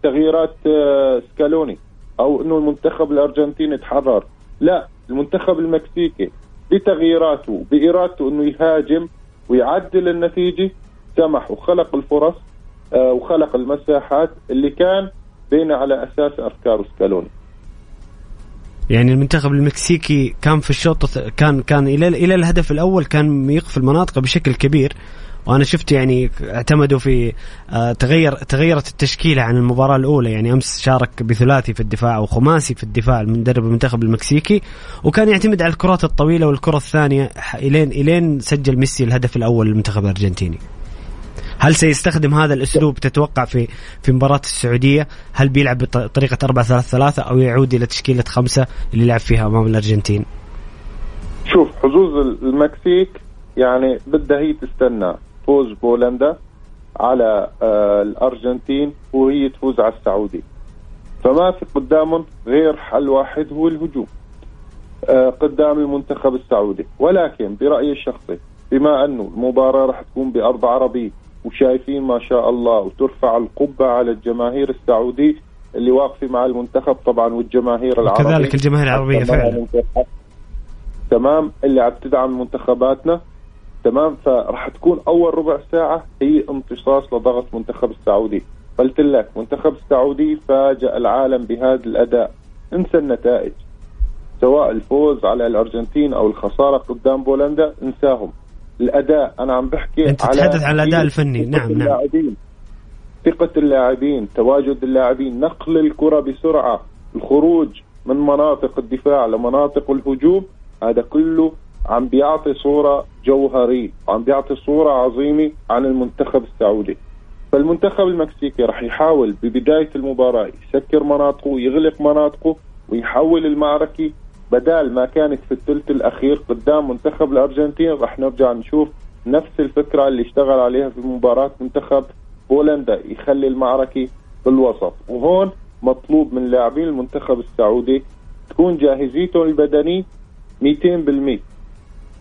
تغييرات آه سكالوني أو إنه المنتخب الارجنتيني تحرر لا المنتخب المكسيكي بتغييراته بإرادته إنه يهاجم ويعدل النتيجة سمح وخلق الفرص آه وخلق المساحات اللي كان بين على أساس أفكار سكالوني. يعني المنتخب المكسيكي كان في الشوط كان كان إلى إلى الهدف الأول كان يقفل مناطقه بشكل كبير وأنا شفت يعني اعتمدوا في آه، تغير تغيرت التشكيلة عن المباراة الأولى يعني أمس شارك بثلاثي في الدفاع أو خماسي في الدفاع المدرب المنتخب المكسيكي وكان يعتمد على الكرات الطويلة والكرة الثانية إلين إلين سجل ميسي الهدف الأول للمنتخب الأرجنتيني هل سيستخدم هذا الأسلوب تتوقع في في مباراة السعودية؟ هل بيلعب بطريقه 4 3 3 أو يعود إلى تشكيلة خمسة اللي لعب فيها أمام الأرجنتين؟ شوف حظوظ المكسيك يعني بدها هي تستنى فوز بولندا على آه الأرجنتين وهي تفوز على السعودي. فما في قدامهم غير حل واحد هو الهجوم آه قدام المنتخب السعودي. ولكن برأيي الشخصي بما انه المباراة راح تكون بارض عربي وشايفين ما شاء الله وترفع القبة على الجماهير السعودي اللي واقفة مع المنتخب طبعا والجماهير العربية. كذلك الجماهير العربية فعلا. تمام. اللي عم تدعم منتخباتنا. تمام؟ فراح تكون أول ربع ساعة هي امتصاص لضغط منتخب السعودي. قلت لك منتخب السعودي فاجأ العالم بهذا الأداء. انسى النتائج. سواء الفوز على الأرجنتين أو الخسارة قدام بولندا انساهم. الأداء أنا عم بحكي أنت تتحدث عن الأداء الفني. نعم نعم. اللاعبين ثقة اللاعبين تواجد اللاعبين نقل الكرة بسرعة الخروج من مناطق الدفاع لمناطق الهجوم هذا كله عم بيعطي صورة جوهرية عم بيعطي صورة عظيمة عن المنتخب السعودي. فالمنتخب المكسيكي رح يحاول ببداية المباراة يسكر مناطقه ويغلق مناطقه ويحول المعركة. بدال ما كانت في الثلث الأخير قدام منتخب الأرجنتين رح نرجع نشوف نفس الفكرة اللي اشتغل عليها في مباراة منتخب بولندا يخلي المعركة بالوسط. وهون مطلوب من لاعبين المنتخب السعودي تكون جاهزيتهم البدنية 200%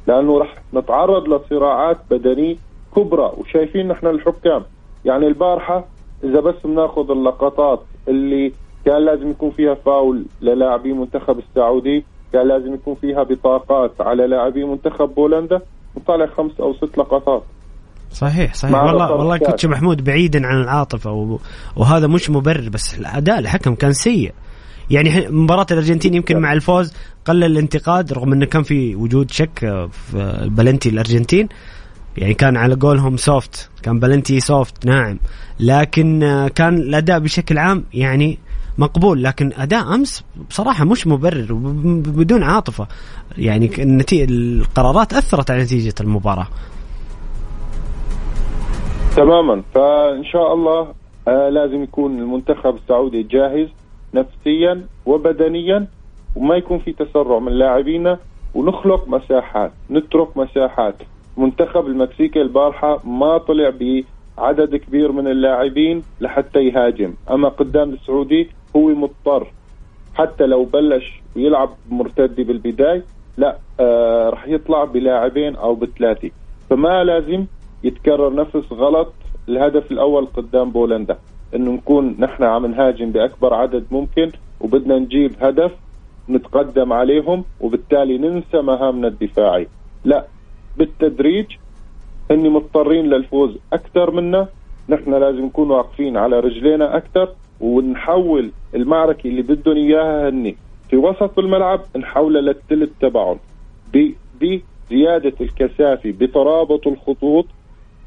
لأنه رح نتعرض لصراعات بدنية كبرى وشايفين نحن الحكام. يعني البارحة إذا بس بناخذ اللقطات اللي كان لازم يكون فيها فاول للاعبي منتخب السعودي كان لازم يكون فيها بطاقات على لاعبي منتخب بولندا نطلع خمس أو ست لقطات. صحيح صحيح. والله والله كنت محمود بعيدا عن العاطفة وهذا مش مبرر بس الأداء الحكم كان سيء. يعني مباراة الأرجنتين يمكن مع الفوز قلل الانتقاد رغم إنه كان في وجود شك في بلنتي الأرجنتين. يعني كان على قولهم soft كان بلنتي soft ناعم لكن كان الأداء بشكل عام يعني مقبول. لكن أداء أمس بصراحة مش مبرر بدون عاطفة. يعني القرارات أثرت على نتيجة المباراة. تماما. فإن شاء الله آه لازم يكون المنتخب السعودي جاهز. نفسيا وبدنيا وما يكون في تسرع من لاعبينا. ونخلق مساحات نترك مساحات. منتخب المكسيكي البارحة ما طلع بعدد كبير من اللاعبين لحتى يهاجم. أما قدام السعودي هو مضطر. حتى لو بلش يلعب مرتدي بالبداية لا آه رح يطلع بلاعبين أو بثلاثة. فما لازم يتكرر نفس غلط الهدف الأول قدام بولندا. إنه نكون نحن عم نهاجم بأكبر عدد ممكن وبدنا نجيب هدف نتقدم عليهم وبالتالي ننسى مهامنا الدفاعي لا بالتدريج إني مضطرين للفوز أكثر منا. نحن لازم نكون واقفين على رجلينا أكثر ونحول المعركة اللي بدهم إياها هني في وسط الملعب نحولها للثلث تبعهم. بزيادة الكثافة بترابط الخطوط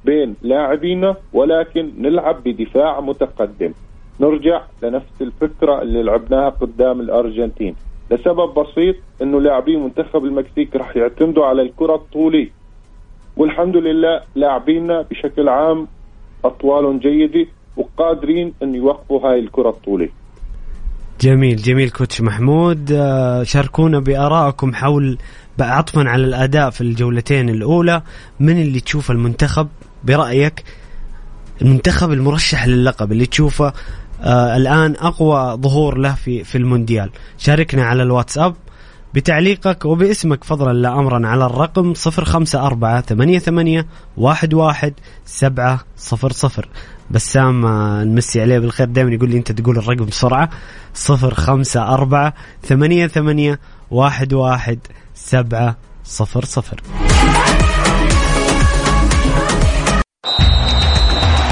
بين لاعبينا ولكن نلعب بدفاع متقدم. نرجع لنفس الفكرة اللي لعبناها قدام الأرجنتين. لسبب بسيط إنه لاعبين منتخب المكسيك رح يعتمدوا على الكرة الطولية. والحمد لله لاعبينا بشكل عام اطوالهم جيدة وقادرين إن يوقفوا هاي الكرة الطولية. جميل جميل كوتش محمود. آه، شاركونا بآرائكم حول عطفا على الأداء في الجولتين الأولى. من اللي تشوف المنتخب؟ برأيك المنتخب المرشح للقب اللي تشوفه آه الآن أقوى ظهور له في في المونديال. شاركنا على الواتساب. بتعليقك وباسمك فضلا لا أمرا على الرقم 054 88 11 700 بسام آه، نمسي عليه بالخير. دائما يقول لي أنت تقول الرقم بسرعة. 054 88 11 700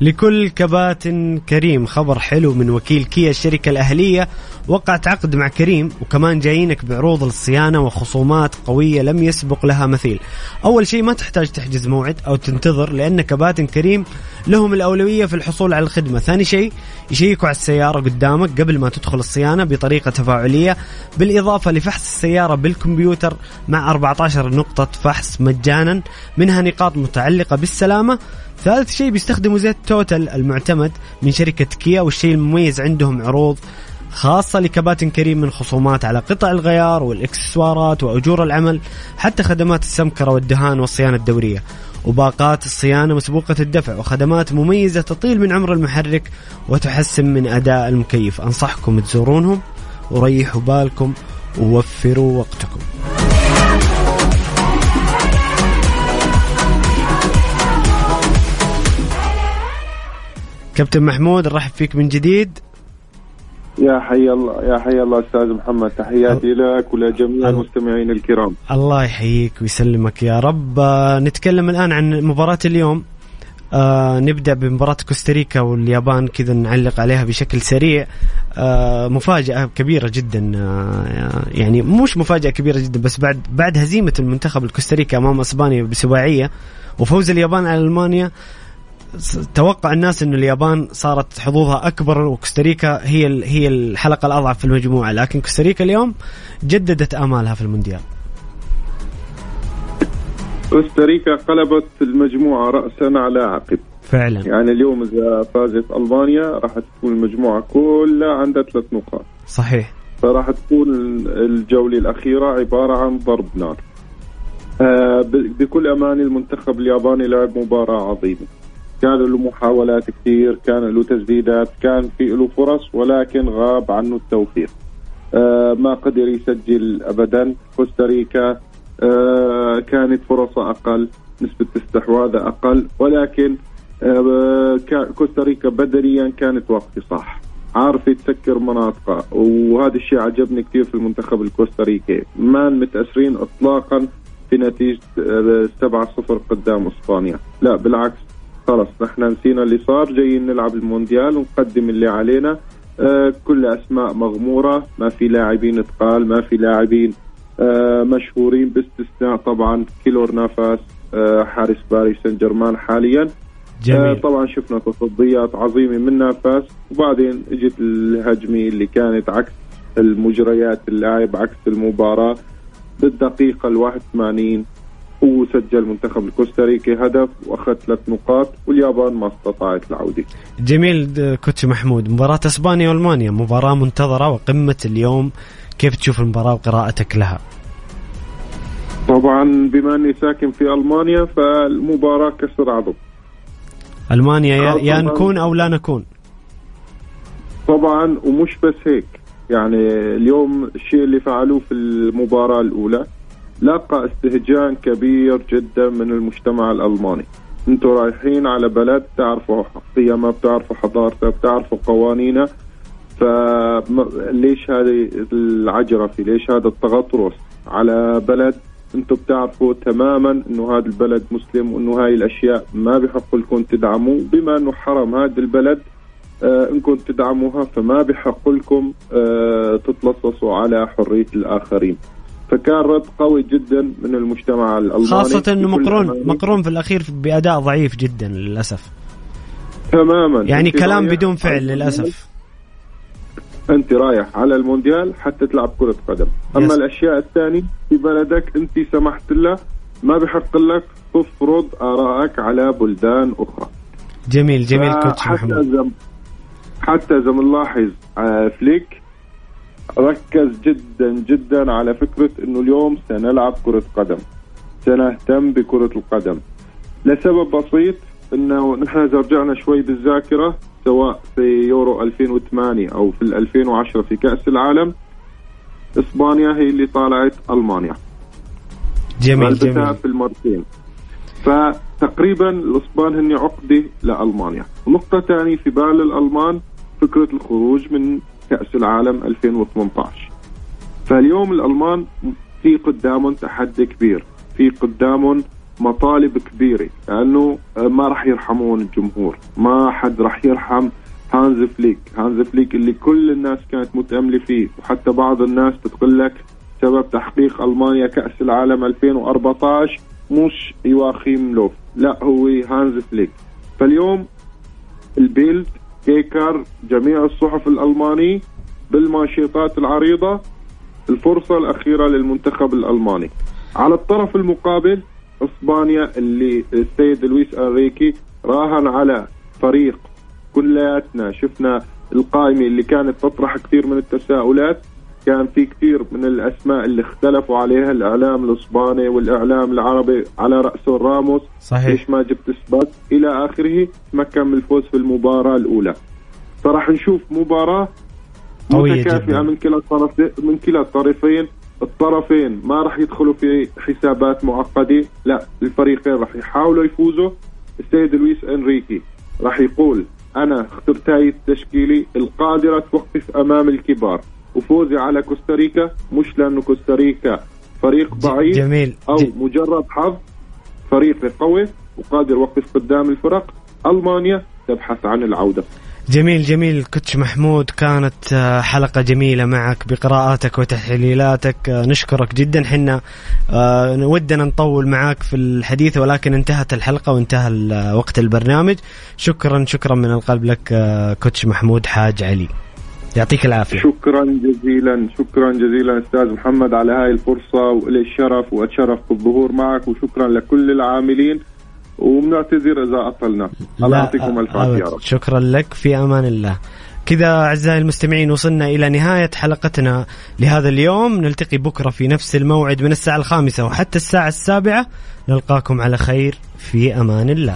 لكل كباتن كريم. خبر حلو من وكيل كيا الشركة الأهلية وقعت عقد مع كريم وكمان جايينك بعروض للصيانة وخصومات قوية لم يسبق لها مثيل. أول شيء ما تحتاج تحجز موعد أو تنتظر لأن كباتن كريم لهم الأولوية في الحصول على الخدمة. ثاني شيء يشيكوا على السيارة قدامك قبل ما تدخل الصيانة بطريقة تفاعلية بالإضافة لفحص السيارة بالكمبيوتر مع 14 نقطة فحص مجانا منها نقاط متعلقة بالسلامة. ثالث شيء بيستخدموا زيت توتال المعتمد من شركة كيا والشيء المميز عندهم عروض خاصة لكباتن كريم من خصومات على قطع الغيار والإكسسوارات وأجور العمل حتى خدمات السمكرة والدهان والصيانة الدورية. وباقات الصيانة مسبوقة الدفع وخدمات مميزة تطيل من عمر المحرك وتحسن من أداء المكيف. أنصحكم تزورونهم وريحوا بالكم ووفروا وقتكم. كابتن محمود نرحب فيك من جديد. يا حي الله يا حي الله أستاذ محمد تحياتي لك ولجميع الله. المستمعين الكرام. الله يحييك ويسلمك يا رب. آه، نتكلم الآن عن مباراة اليوم. آه نبدأ بمباراة كوستاريكا واليابان كذا نعلق عليها بشكل سريع. آه مفاجأة كبيرة جدا آه يعني مش مفاجأة كبيرة جدا بس بعد بعد هزيمة المنتخب الكوستاريكا أمام أسبانيا بسباعية وفوز اليابان على ألمانيا. س- توقع الناس انه اليابان صارت حظوظها أكبر وكوستاريكا هي ال- هي الحلقة الأضعف في المجموعة. لكن كوستاريكا اليوم جددت آمالها في المونديال. كوستاريكا قلبت المجموعة راسا على عقب. فعلا. يعني اليوم إذا فازت ألمانيا راح تكون المجموعة كلها عندها ثلاث نقاط. صحيح. فراح تكون الجولة الأخيرة عبارة عن ضرب نار. آه، بكل أمان المنتخب الياباني لعب مباراة عظيمة. كان له محاولات كثير كان له تسديدات كان في له فرص ولكن غاب عنه التوفيق. آه، ما قدر يسجل ابدا. كوستاريكا آه، كانت فرصة أقل نسبة استحواذها أقل ولكن آه، كا- كوستاريكا بدنيا كانت واقفه صح. عارفه تسكر مناطقها وهذا الشيء عجبني كثير في المنتخب الكوستاريكي. ما متأثرين اطلاقا في نتيجة آه، 7-0 قدام إسبانيا. لا بالعكس. خلص نحن نسينا اللي صار جايين نلعب المونديال ونقدم اللي علينا. آه، كل أسماء مغمورة ما في لاعبين تقال ما في لاعبين آه، مشهورين باستثناء طبعا كيلور نافاس آه، حارس باريس سان جيرمان حاليا. آه، جميل. طبعا شفنا تصديات عظيمة من نافاس وبعدين اجت الهجمة اللي كانت عكس المجريات اللاعب عكس المباراة بالدقيقة ال 81 هو سجل منتخب الكوستاريكي هدف وأخذ ثلاث نقاط واليابان ما استطاعت العودة. جميل كوتش محمود. مباراة إسبانيا وألمانيا مباراة منتظرة وقمة اليوم. كيف تشوف المباراة وقراءتك لها؟ طبعا بما أني ساكن في ألمانيا فالمباراة كسر عظم ألمانيا يا, يا. نكون أو لا نكون؟ طبعا ومش بس هيك. يعني اليوم الشيء اللي فعلوه في المباراة الأولى لقى استهجان كبير جدا من المجتمع الألماني. أنتوا رايحين على بلد تعرفوا قيمها بتعرفوا حضارتها بتعرفوا قوانينها فليش هذه العجرفة ليش هذا التغطرس على بلد أنتم بتعرفوا تماما إنه هذا البلد مسلم وإنه هاي الأشياء ما بحق لكم تدعموا بما إنه حرم هذا البلد آه إنكم تدعموها فما بحق لكم آه تتلصصوا على حرية الآخرين. فكان رد قوي جدا من المجتمع الألماني خاصة إنه مقرون. مقرون في الأخير بأداء ضعيف جدا للأسف. تماما. يعني كلام بدون فعل للأسف. أنت رايح على المونديال حتى تلعب كرة قدم. أما يس. الأشياء الثانية في بلدك أنت سمحت لها ما بحق لك تفرض ارائك على بلدان أخرى. جميل جميل كوتش حتى محمود إذا حتى اذا بنلاحظ آه، فليك ركز جدا جدا على فكرة إنه اليوم سنلعب كرة قدم. سنهتم بكرة القدم. لسبب بسيط إنه نحن إذا رجعنا شوي بالذاكرة سواء في يورو 2008 أو في ال 2010 في كأس العالم إسبانيا هي اللي طالعت ألمانيا. جميل جميل. في المرتين. فتقريبا الإسبان هن عقدة لألمانيا. نقطة ثانية في بال الألمان فكرة الخروج من كأس العالم 2018 فاليوم الألمان في قدامهم تحدي كبير في قدامهم مطالب كبيرة لأنه ما راح يرحمون الجمهور ما حد راح يرحم هانز فليك. هانز فليك اللي كل الناس كانت متأملة فيه وحتى بعض الناس بتقول لك سبب تحقيق ألمانيا كأس العالم 2014 مش يواخيم لوف لا هو هانز فليك. فاليوم البيلد كيكر جميع الصحف الألماني بالمانشيطات العريضة الفرصة الأخيرة للمنتخب الألماني. على الطرف المقابل إسبانيا اللي السيد لويس أنريكي راهن على فريق كلياتنا شفنا القائمة اللي كانت تطرح كثير من التساؤلات. كان في كثير من الأسماء اللي اختلفوا عليها الإعلام الإسباني والإعلام العربي على رأسه راموس صحيح. ليش ما جبت سباك إلى آخره تمكن من الفوز في المباراة الأولى. فراح نشوف مباراة متكافئة. من كلا الطرفين من كلا الطرفين. الطرفين ما راح يدخلوا في حسابات معقده لا الفريقين راح يحاولوا يفوزوا. السيد لويس إنريكي راح يقول أنا اخترت هاي التشكيلة القادرة توقف أمام الكبار. وفوزي على كوستاريكا مش لأنه كوستاريكا فريق ضعيف جميل. أو ج- مجرد حظ فريق قوي وقادر يوقف قدام الفرق. ألمانيا تبحث عن العودة. جميل جميل. كوتش محمود كانت آه، حلقة جميلة معك بقراءاتك وتحليلاتك. آه، نشكرك جدا. حنا آه، ودنا نطول معك في الحديث ولكن انتهت الحلقة وانتهى وقت البرنامج. شكرا شكرا من القلب لك كوتش محمود حاج علي. يعطيك العافية. شكرا جزيلا شكرا جزيلا أستاذ محمد على هاي الفرصة والي الشرف واتشرف بالظهور معك وشكرا لكل العاملين وبنعتذر إذا أطلنا. الله يعطيكم ألف عافية يا أبد. رب. شكرا لك في أمان الله. كذا أعزائي المستمعين وصلنا إلى نهاية حلقتنا لهذا اليوم. نلتقي بكرة في نفس الموعد من الساعة الخامسة وحتى الساعة السابعة. نلقاكم على خير في أمان الله.